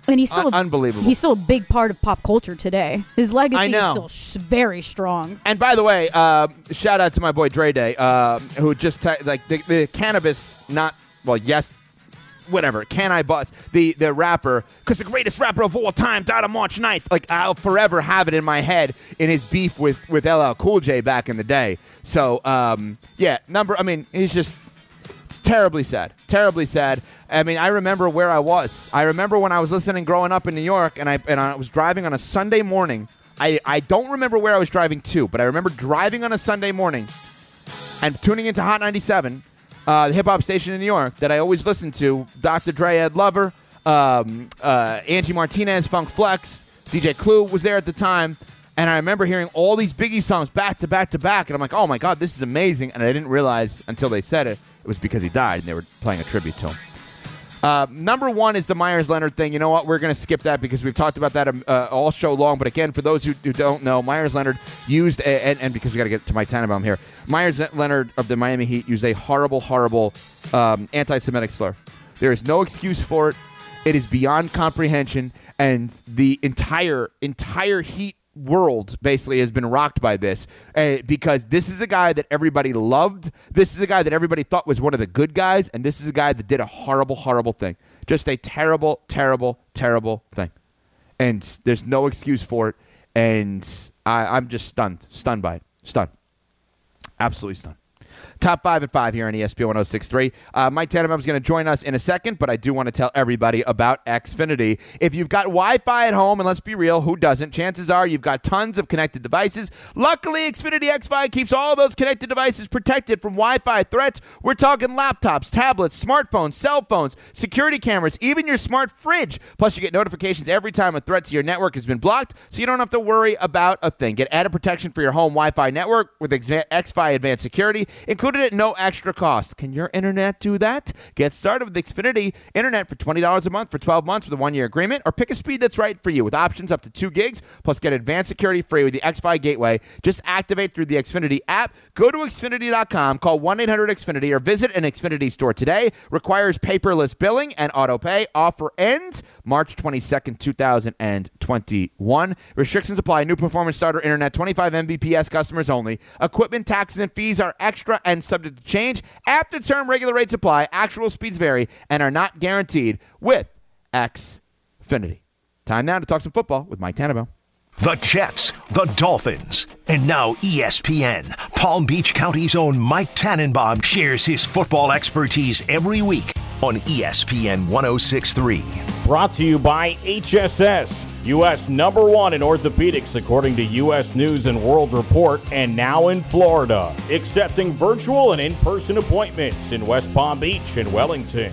And he's still Un- unbelievable. He's still a big part of pop culture today. His legacy is still sh- very strong. And by the way, uh, shout out to my boy Dre Day, uh, who just te- like the, the cannabis, not well, yes, whatever. Can I bust the the rapper? Because the greatest rapper of all time died on March 9th. Like I'll forever have it in my head in his beef with with LL Cool J back in the day. So um, yeah, number. I mean, he's just it's terribly sad. Terribly sad. I mean, I remember where I was. I remember when I was listening growing up in New York, and I and I was driving on a Sunday morning. I, I don't remember where I was driving to, but I remember driving on a Sunday morning and tuning into Hot 97, uh, the hip hop station in New York that I always listened to. Dr. Dre, Ed Lover, um, uh, Angie Martinez, Funk Flex, DJ Clue was there at the time. And I remember hearing all these Biggie songs back to back to back. And I'm like, oh my God, this is amazing. And I didn't realize until they said it, it was because he died and they were playing a tribute to him. Uh, number one is the Meyers Leonard thing. You know what? We're going to skip that because we've talked about that um, uh, all show long. But again, for those who, who don't know, Meyers Leonard used, a, and, and because we got to get to Mike Tannenbaum here, Meyers Leonard of the Miami Heat used a horrible, horrible um, anti Semitic slur. There is no excuse for it. It is beyond comprehension. And the entire, entire Heat world basically has been rocked by this uh, because this is a guy that everybody loved. This is a guy that everybody thought was one of the good guys, and this is a guy that did a horrible, horrible thing. Just a terrible, terrible, terrible thing. And there's no excuse for it. And I, I'm just stunned, stunned by it, stunned, absolutely stunned. Top five at five here on ESPN 1063. Uh, Mike Tannenbaum is going to join us in a second, but I do want to tell everybody about Xfinity. If you've got Wi Fi at home, and let's be real, who doesn't? Chances are you've got tons of connected devices. Luckily, Xfinity XFi keeps all those connected devices protected from Wi Fi threats. We're talking laptops, tablets, smartphones, cell phones, security cameras, even your smart fridge. Plus, you get notifications every time a threat to your network has been blocked, so you don't have to worry about a thing. Get added protection for your home Wi Fi network with XFi Advanced Security, included at no extra cost. Can your internet do that? Get started with Xfinity Internet for $20 a month for 12 months with a one year agreement, or pick a speed that's right for you with options up to 2 gigs, plus get advanced security free with the XFi Gateway. Just activate through the Xfinity app. Go to Xfinity.com, call 1 800 Xfinity, or visit an Xfinity store today. Requires paperless billing and auto pay. Offer ends March 22nd, 2021. Restrictions apply. New performance starter internet, 25 Mbps customers only. Equipment taxes and fees are extra and subject to change. After term regular rates apply. Actual speeds vary and are not guaranteed with Xfinity. Time now to talk some football with Mike Tannenbaum. The Jets, the Dolphins, and now ESPN. Palm Beach County's own Mike Tannenbaum shares his football expertise every week on ESPN 1063. Brought to you by HSS, U.S. number one in orthopedics, according to U.S. News and World Report, and now in Florida, accepting virtual and in person appointments in West Palm Beach and Wellington.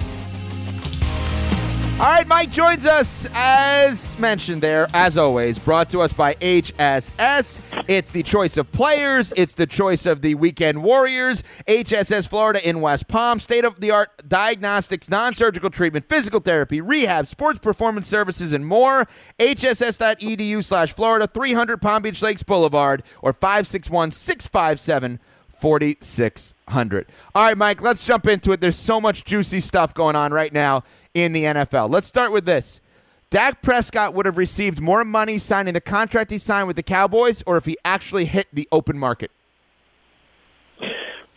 All right, Mike joins us as mentioned there, as always, brought to us by HSS. It's the choice of players, it's the choice of the weekend warriors. HSS Florida in West Palm, state of the art diagnostics, non surgical treatment, physical therapy, rehab, sports performance services, and more. HSS.edu slash Florida, 300 Palm Beach Lakes Boulevard, or 561 657 4600. All right, Mike, let's jump into it. There's so much juicy stuff going on right now in the NFL. Let's start with this. Dak Prescott would have received more money signing the contract he signed with the Cowboys or if he actually hit the open market.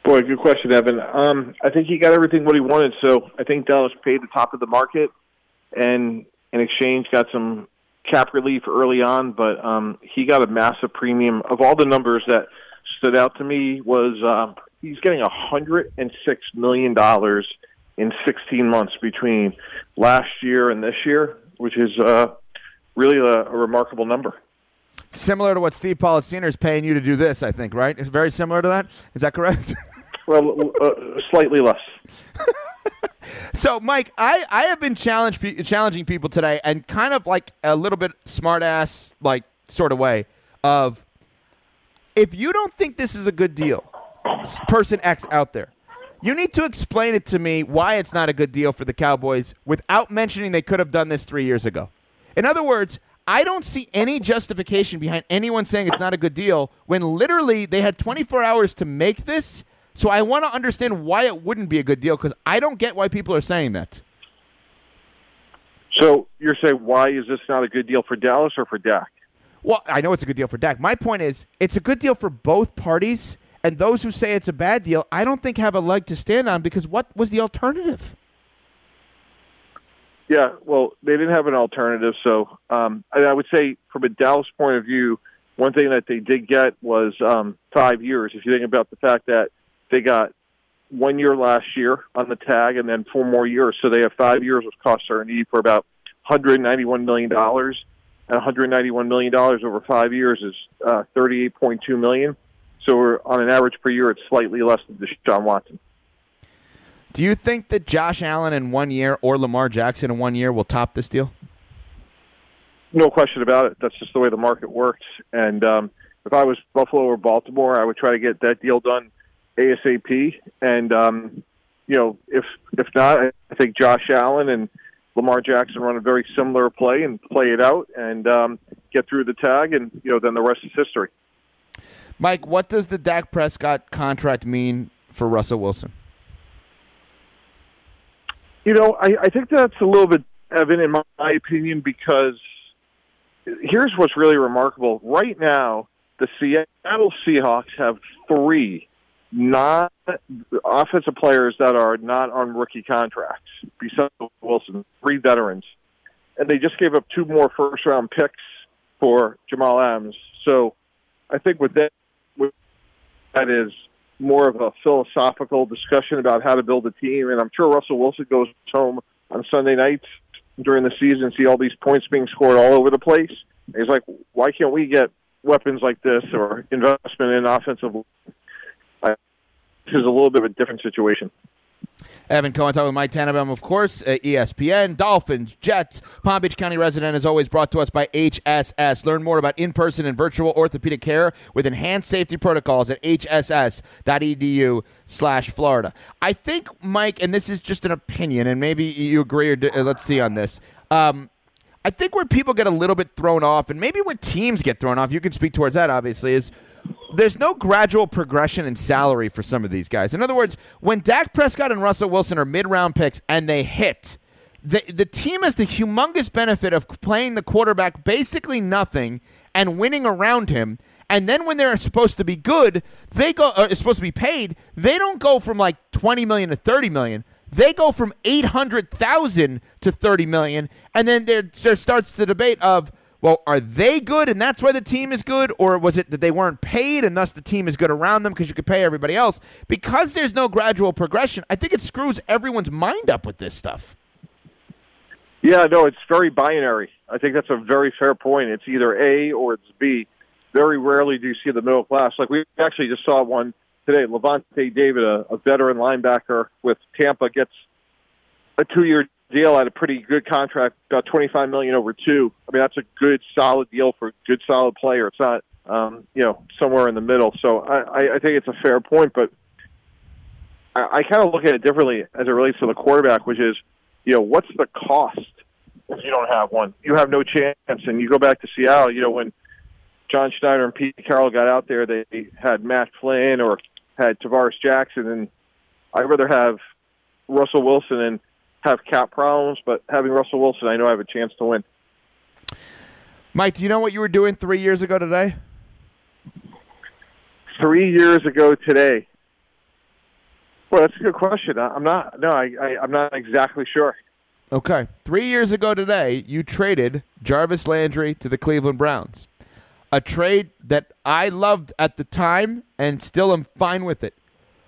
Boy, good question, Evan. Um, I think he got everything what he wanted. So I think Dallas paid the top of the market, and in exchange got some cap relief early on. But um, he got a massive premium. Of all the numbers that stood out to me, was uh, he's getting a hundred and six million dollars in 16 months between last year and this year, which is uh, really a, a remarkable number. Similar to what Steve Politziner is paying you to do this, I think, right? It's very similar to that. Is that correct? Well, uh, slightly less. So, Mike, I, I have been challenge, challenging people today and kind of like a little bit smart ass, like sort of way of if you don't think this is a good deal, person X out there, You need to explain it to me why it's not a good deal for the Cowboys without mentioning they could have done this three years ago. In other words, I don't see any justification behind anyone saying it's not a good deal when literally they had 24 hours to make this. So I want to understand why it wouldn't be a good deal because I don't get why people are saying that. So you're saying why is this not a good deal for Dallas or for Dak? Well, I know it's a good deal for Dak. My point is, it's a good deal for both parties, and those who say it's a bad deal, I don't think have a leg to stand on because what was the alternative? Yeah, well, they didn't have an alternative, so um, I, would say from a Dallas point of view, one thing that they did get was um, five years. If you think about the fact that they got one year last year on the tag and then four more years, so they have five years with cost certainty for about 191 million dollars, and 191 million dollars over five years is uh, 38.2 million. So we're, on an average per year, it's slightly less than Deshaun Watson. Do you think that Josh Allen in one year or Lamar Jackson in one year will top this deal? No question about it. That's just the way the market works. And um, if I was Buffalo or Baltimore, I would try to get that deal done ASAP. And um, you know, if if not, I think Josh Allen and Lamar Jackson run a very similar play and play it out and um, get through the tag, and you know, then the rest is history. Mike, what does the Dak Prescott contract mean for Russell Wilson? You know, I, I think that's a little bit, Evan, in my, my opinion, because here's what's really remarkable. Right now, the Seattle Seahawks have three not offensive players that are not on rookie contracts besides Wilson, three veterans. And they just gave up two more first round picks for Jamal Adams. So I think with that, with that is more of a philosophical discussion about how to build a team. And I'm sure Russell Wilson goes home on Sunday nights during the season, see all these points being scored all over the place. And he's like, why can't we get weapons like this or investment in offensive? Is a little bit of a different situation. Evan Cohen talking with Mike Tannenbaum, of course, ESPN, Dolphins, Jets, Palm Beach County resident, as always, brought to us by HSS. Learn more about in person and virtual orthopedic care with enhanced safety protocols at hss.edu slash Florida. I think, Mike, and this is just an opinion, and maybe you agree or uh, let's see on this. Um, I think where people get a little bit thrown off, and maybe when teams get thrown off, you can speak towards that, obviously, is there's no gradual progression in salary for some of these guys. In other words, when Dak Prescott and Russell Wilson are mid round picks and they hit, the, the team has the humongous benefit of playing the quarterback basically nothing and winning around him. And then when they're supposed to be good, they go uh, supposed to be paid. They don't go from like 20 million to 30 million. They go from 800,000 to 30 million. And then there, there starts the debate of well, are they good and that's why the team is good? Or was it that they weren't paid and thus the team is good around them because you could pay everybody else? Because there's no gradual progression, I think it screws everyone's mind up with this stuff. Yeah, no, it's very binary. I think that's a very fair point. It's either A or it's B. Very rarely do you see the middle class. Like we actually just saw one today. Lavonte David, a, a veteran linebacker with Tampa, gets a two-year deal at a pretty good contract, about twenty five million over two. I mean, that's a good, solid deal for a good, solid player. It's not, um, you know, somewhere in the middle. So I, I think it's a fair point, but I, I kind of look at it differently as it relates to the quarterback, which is, you know, what's the cost if you don't have one? You have no chance. And you go back to Seattle, you know, when John Schneider and Pete Carroll got out there, they had Matt Flynn or had Tarvaris Jackson, and I'd rather have Russell Wilson and have cap problems, but having Russell Wilson, I know I have a chance to win. Mike, do you know what you were doing three years ago today? Three years ago today. Well, that's a good question. I'm not. No, I, I, I'm not exactly sure. Okay, three years ago today, you traded Jarvis Landry to the Cleveland Browns, a trade that I loved at the time and still am fine with it.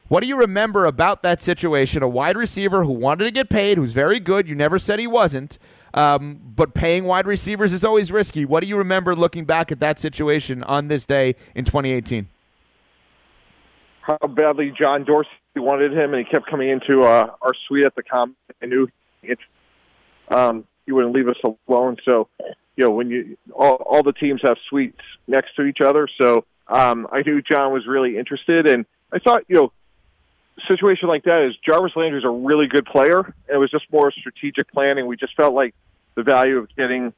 What do you remember about that situation? A wide receiver who wanted to get paid, who's very good. You never said he wasn't, um, but paying wide receivers is always risky. What do you remember looking back at that situation on this day in 2018? How badly John Dorsey wanted him, and he kept coming into uh, our suite at the com. I knew it, um, he wouldn't leave us alone. So, you know, when you all, all the teams have suites next to each other, so um, I knew John was really interested, and I thought, you know situation like that is Jarvis Landry's a really good player, and it was just more strategic planning. We just felt like the value of getting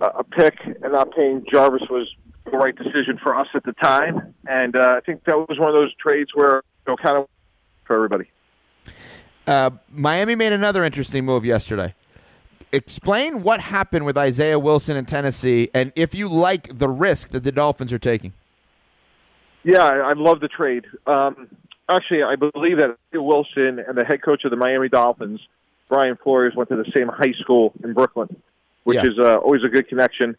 a pick and not paying Jarvis was the right decision for us at the time, and uh, I think that was one of those trades where you know kind of for everybody. Uh, Miami made another interesting move yesterday. Explain what happened with Isaiah Wilson in Tennessee, and if you like the risk that the Dolphins are taking. Yeah, I, I love the trade. Um, actually, I believe that Wilson and the head coach of the Miami Dolphins, Brian Flores, went to the same high school in Brooklyn, which Yeah. is uh, always a good connection.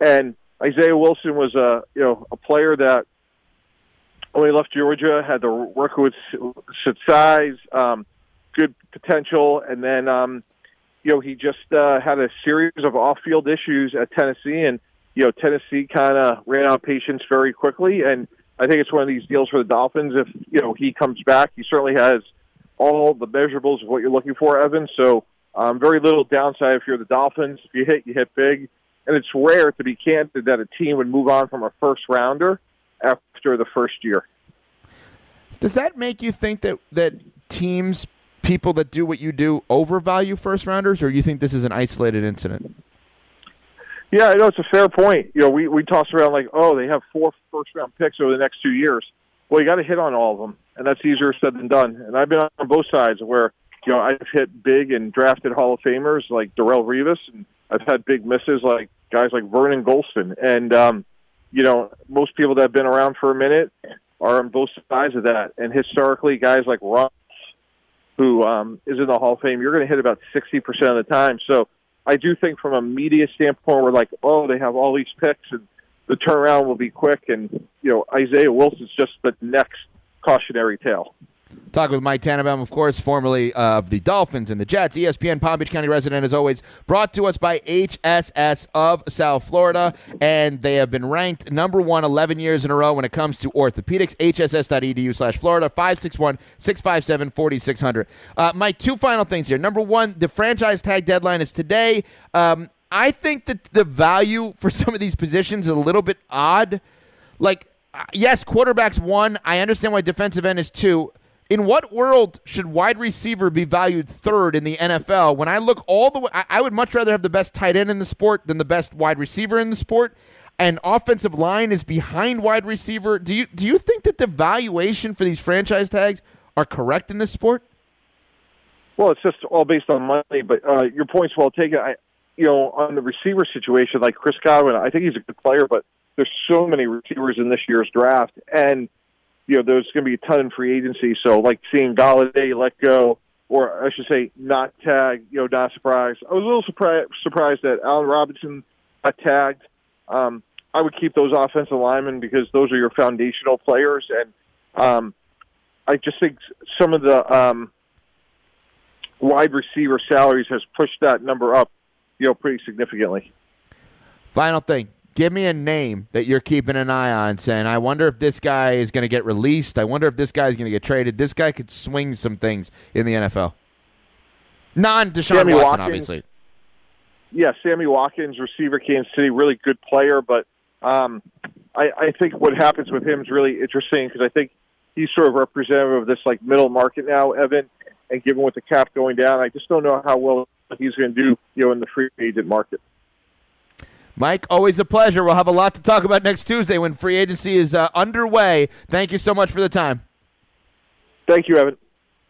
And Isaiah Wilson was a you know a player that when he left Georgia had the work with size, um, good potential, and then um, you know he just uh, had a series of off-field issues at Tennessee, and you know Tennessee kind of ran out of patience very quickly, and I think it's one of these deals for the Dolphins. If you know he comes back, he certainly has all the measurables of what you're looking for, Evan. So um, very little downside if you're the Dolphins. If you hit, you hit big, and it's rare to be candid that a team would move on from a first rounder after the first year. Does that make you think that that teams, people that do what you do, overvalue first rounders, or you think this is an isolated incident? Yeah, I know it's a fair point. You know, we we toss around like, oh, they have four first round picks over the next two years. Well, you got to hit on all of them, and that's easier said than done. And I've been on both sides where you know I've hit big and drafted Hall of Famers like Darrelle Revis, and I've had big misses like guys like Vernon Gholston. And um, you know, most people that have been around for a minute are on both sides of that. And historically, guys like Ross, who um, is in the Hall of Fame, you're going to hit about sixty percent of the time. So I do think from a media standpoint, we're like, oh, they have all these picks and the turnaround will be quick. And, you know, Isaiah Wilson's just the next cautionary tale. Talk with Mike Tannenbaum, of course, formerly of the Dolphins and the Jets, ESPN Palm Beach County resident, as always, brought to us by HSS of South Florida. And they have been ranked number one 11 years in a row when it comes to orthopedics. HSS.edu slash Florida, 561 657 4600. Uh, Mike, two final things here. Number one, the franchise tag deadline is today. Um, I think that the value for some of these positions is a little bit odd. Like, uh, yes, quarterback's one. I understand why defensive end is two. In what world should wide receiver be valued third in the NFL? When I look all the way, I, would much rather have the best tight end in the sport than the best wide receiver in the sport. And offensive line is behind wide receiver. Do you do you think that the valuation for these franchise tags are correct in this sport? Well, it's just all based on money, but uh, your point's well taken. I, you know, on the receiver situation, like Chris Godwin, I think he's a good player, but there's so many receivers in this year's draft, and you know, there's going to be a ton in free agency. So, like seeing Golladay let go, or I should say, not tag, you know, not surprised. I was a little surprised surprised that Allen Robinson got tagged. Um, I would keep those offensive linemen because those are your foundational players, and um, I just think some of the um, wide receiver salaries has pushed that number up, you know, pretty significantly. Final thing. Give me a name that you're keeping an eye on, saying, I wonder if this guy is going to get released. I wonder if this guy is going to get traded. This guy could swing some things in the NFL. Non Deshaun Sammy Watson, Watkins. obviously. Yeah, Sammy Watkins, receiver, Kansas City, really good player, but um, I, I think what happens with him is really interesting because I think he's sort of representative of this like middle market now, Evan. And given with the cap going down, I just don't know how well he's going to do, you know, in the free agent market. Mike, always a pleasure. We'll have a lot to talk about next Tuesday when free agency is uh, underway. Thank you so much for the time. Thank you, Evan.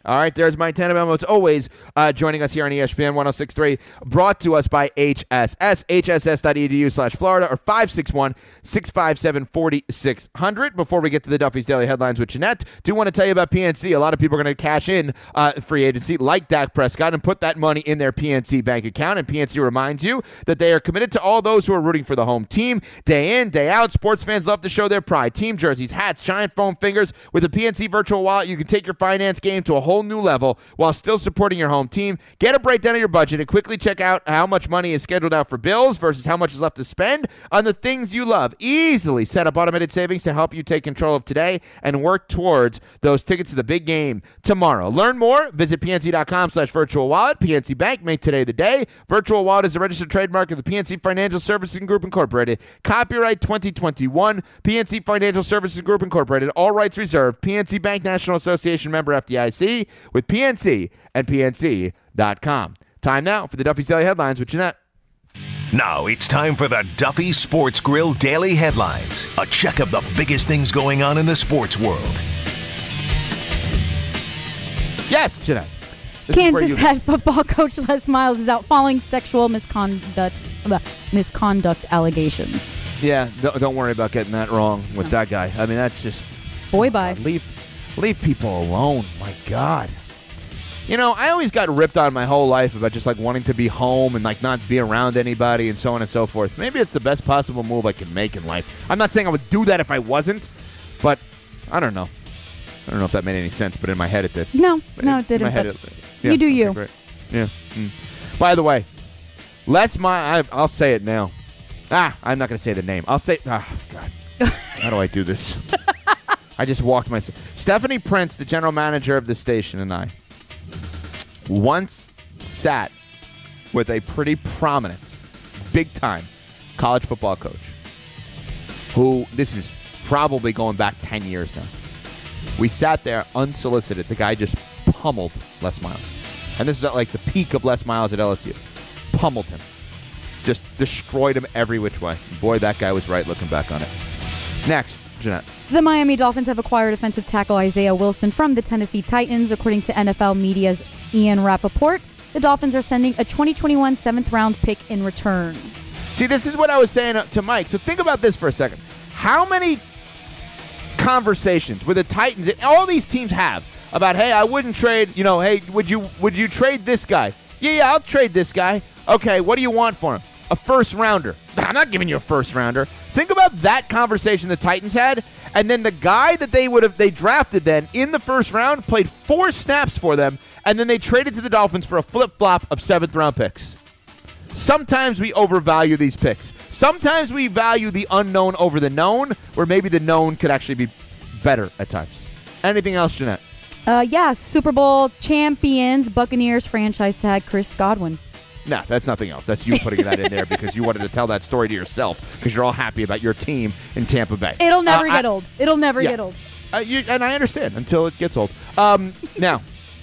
All right, there's Mike Tannenbaum, as always, uh, joining us here on ESPN 1063, brought to us by HSS, hss.edu slash Florida, or 561 657 4600. Before we get to the Duffy's Daily Headlines with Ginette, do want to tell you about PNC. A lot of people are going to cash in uh, free agency like Dak Prescott and put that money in their PNC bank account. And PNC reminds you that they are committed to all those who are rooting for the home team. Day in, day out, sports fans love to show their pride. Team jerseys, hats, giant foam fingers. With a PNC virtual wallet, you can take your finance game to a whole whole new level while still supporting your home team. Get a breakdown of your budget and quickly check out how much money is scheduled out for bills versus how much is left to spend on the things you love. Easily set up automated savings to help you take control of today and work towards those tickets to the big game tomorrow. Learn more. Visit pnc.com slash virtual wallet. PNC Bank, made today the day. Virtual wallet is a registered trademark of the PNC Financial Services Group Incorporated. Copyright 2021. PNC Financial Services Group Incorporated. All rights reserved. PNC Bank National Association member FDIC with PNC and PNC.com. Time now for the Duffy's Daily Headlines with Ginette. Now it's time for the Duffy Sports Grill Daily Headlines. A check of the biggest things going on in the sports world. Yes, Ginette. This Kansas head football coach Les Miles is out following sexual misconduct uh, misconduct allegations. Yeah, don't, don't worry about getting that wrong with that guy. I mean, that's just Boy, bye. leave leave people alone. My God. You know, I always got ripped on my whole life about just like wanting to be home and like not be around anybody and so on and so forth. Maybe it's the best possible move I can make in life. I'm not saying I would do that if I wasn't, but I don't know. I don't know if that made any sense, but in my head it did. No, no, it didn't. my head, but it- you do you. Yeah. mm. By the way, Les my I, I'll say it now. Ah, I'm not going to say the name. I'll say. Ah, God. How do I do this? I just walked myself. Stephanie Prince, the general manager of the station, and I once sat with a pretty prominent, big time college football coach who, this is probably going back 10 years now. We sat there unsolicited. The guy just pummeled Les Miles. And this is at like the peak of Les Miles at LSU. Pummeled him. Just destroyed him every which way. Boy, that guy was right looking back on it. Next, Ginette. The Miami Dolphins have acquired offensive tackle Isaiah Wilson from the Tennessee Titans, according to NFL Media's Ian Rapoport. The Dolphins are sending a 2021 seventh round pick in return. See, this is what I was saying to Mike. So think about this for a second. How many conversations with the Titans and all these teams have about, hey, I wouldn't trade, you know, hey, would you would you trade this guy? Yeah, yeah, I'll trade this guy. Okay, what do you want for him? A first rounder. I'm not giving you a first rounder. Think about that conversation the Titans had, and then the guy that they would have they drafted then in the first round played four snaps for them, and then they traded to the Dolphins for a flip flop of seventh round picks. Sometimes we overvalue these picks. Sometimes we value the unknown over the known, where maybe the known could actually be better at times. Anything else, Ginette? Uh, yeah, Super Bowl champions, Buccaneers franchise tag Chris Godwin. No, that's nothing else. That's you putting that in there because you wanted to tell that story to yourself because you're all happy about your team in Tampa Bay. It'll never Uh, get I- old. It'll never Yeah. get old. Uh, you, and I understand until it gets old. Um, now,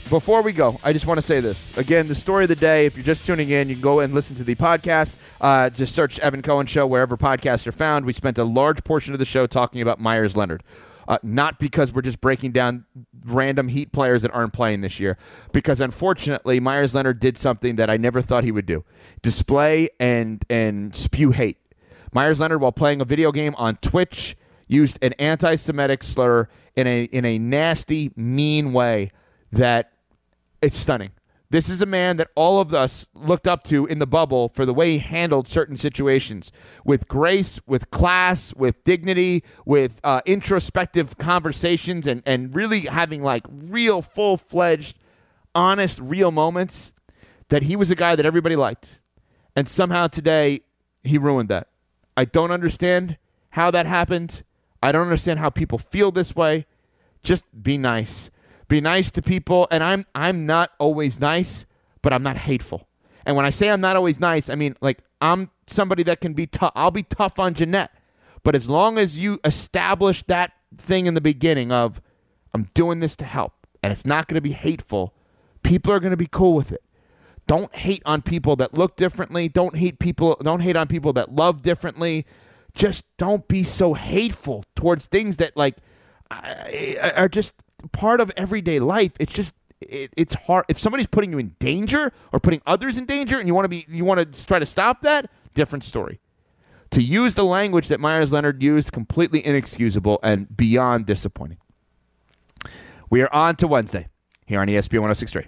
before we go, I just want to say this. Again, the story of the day, if you're just tuning in, you can go and listen to the podcast. Uh, just search Evan Cohen Show wherever podcasts are found. We spent a large portion of the show talking about Meyers Leonard. Uh, not because we're just breaking down random Heat players that aren't playing this year, because unfortunately, Meyers Leonard did something that I never thought he would do display and, and spew hate. Meyers Leonard, while playing a video game on Twitch, used an anti-Semitic slur in a in a nasty, mean way that it's stunning. This is a man that all of us looked up to in the bubble for the way he handled certain situations with grace, with class, with dignity, with uh, introspective conversations, and, and really having like real, full fledged, honest, real moments. That he was a guy that everybody liked. And somehow today, he ruined that. I don't understand how that happened. I don't understand how people feel this way. Just be nice. Be nice to people. And I'm I'm not always nice, but I'm not hateful. And when I say I'm not always nice, I mean like I'm somebody that can be tough. I'll be tough on Ginette. But as long as you establish that thing in the beginning of I'm doing this to help and it's not going to be hateful, people are going to be cool with it. Don't hate on people that look differently. Don't hate people. Don't hate on people that love differently. Just don't be so hateful towards things that like are just part of everyday life. It's just it, it's hard if somebody's putting you in danger or putting others in danger, and you want to be you want to try to stop that. Different story. To use the language that Meyers Leonard used, completely inexcusable and beyond disappointing. We are on to Wednesday here on ESPN 1063.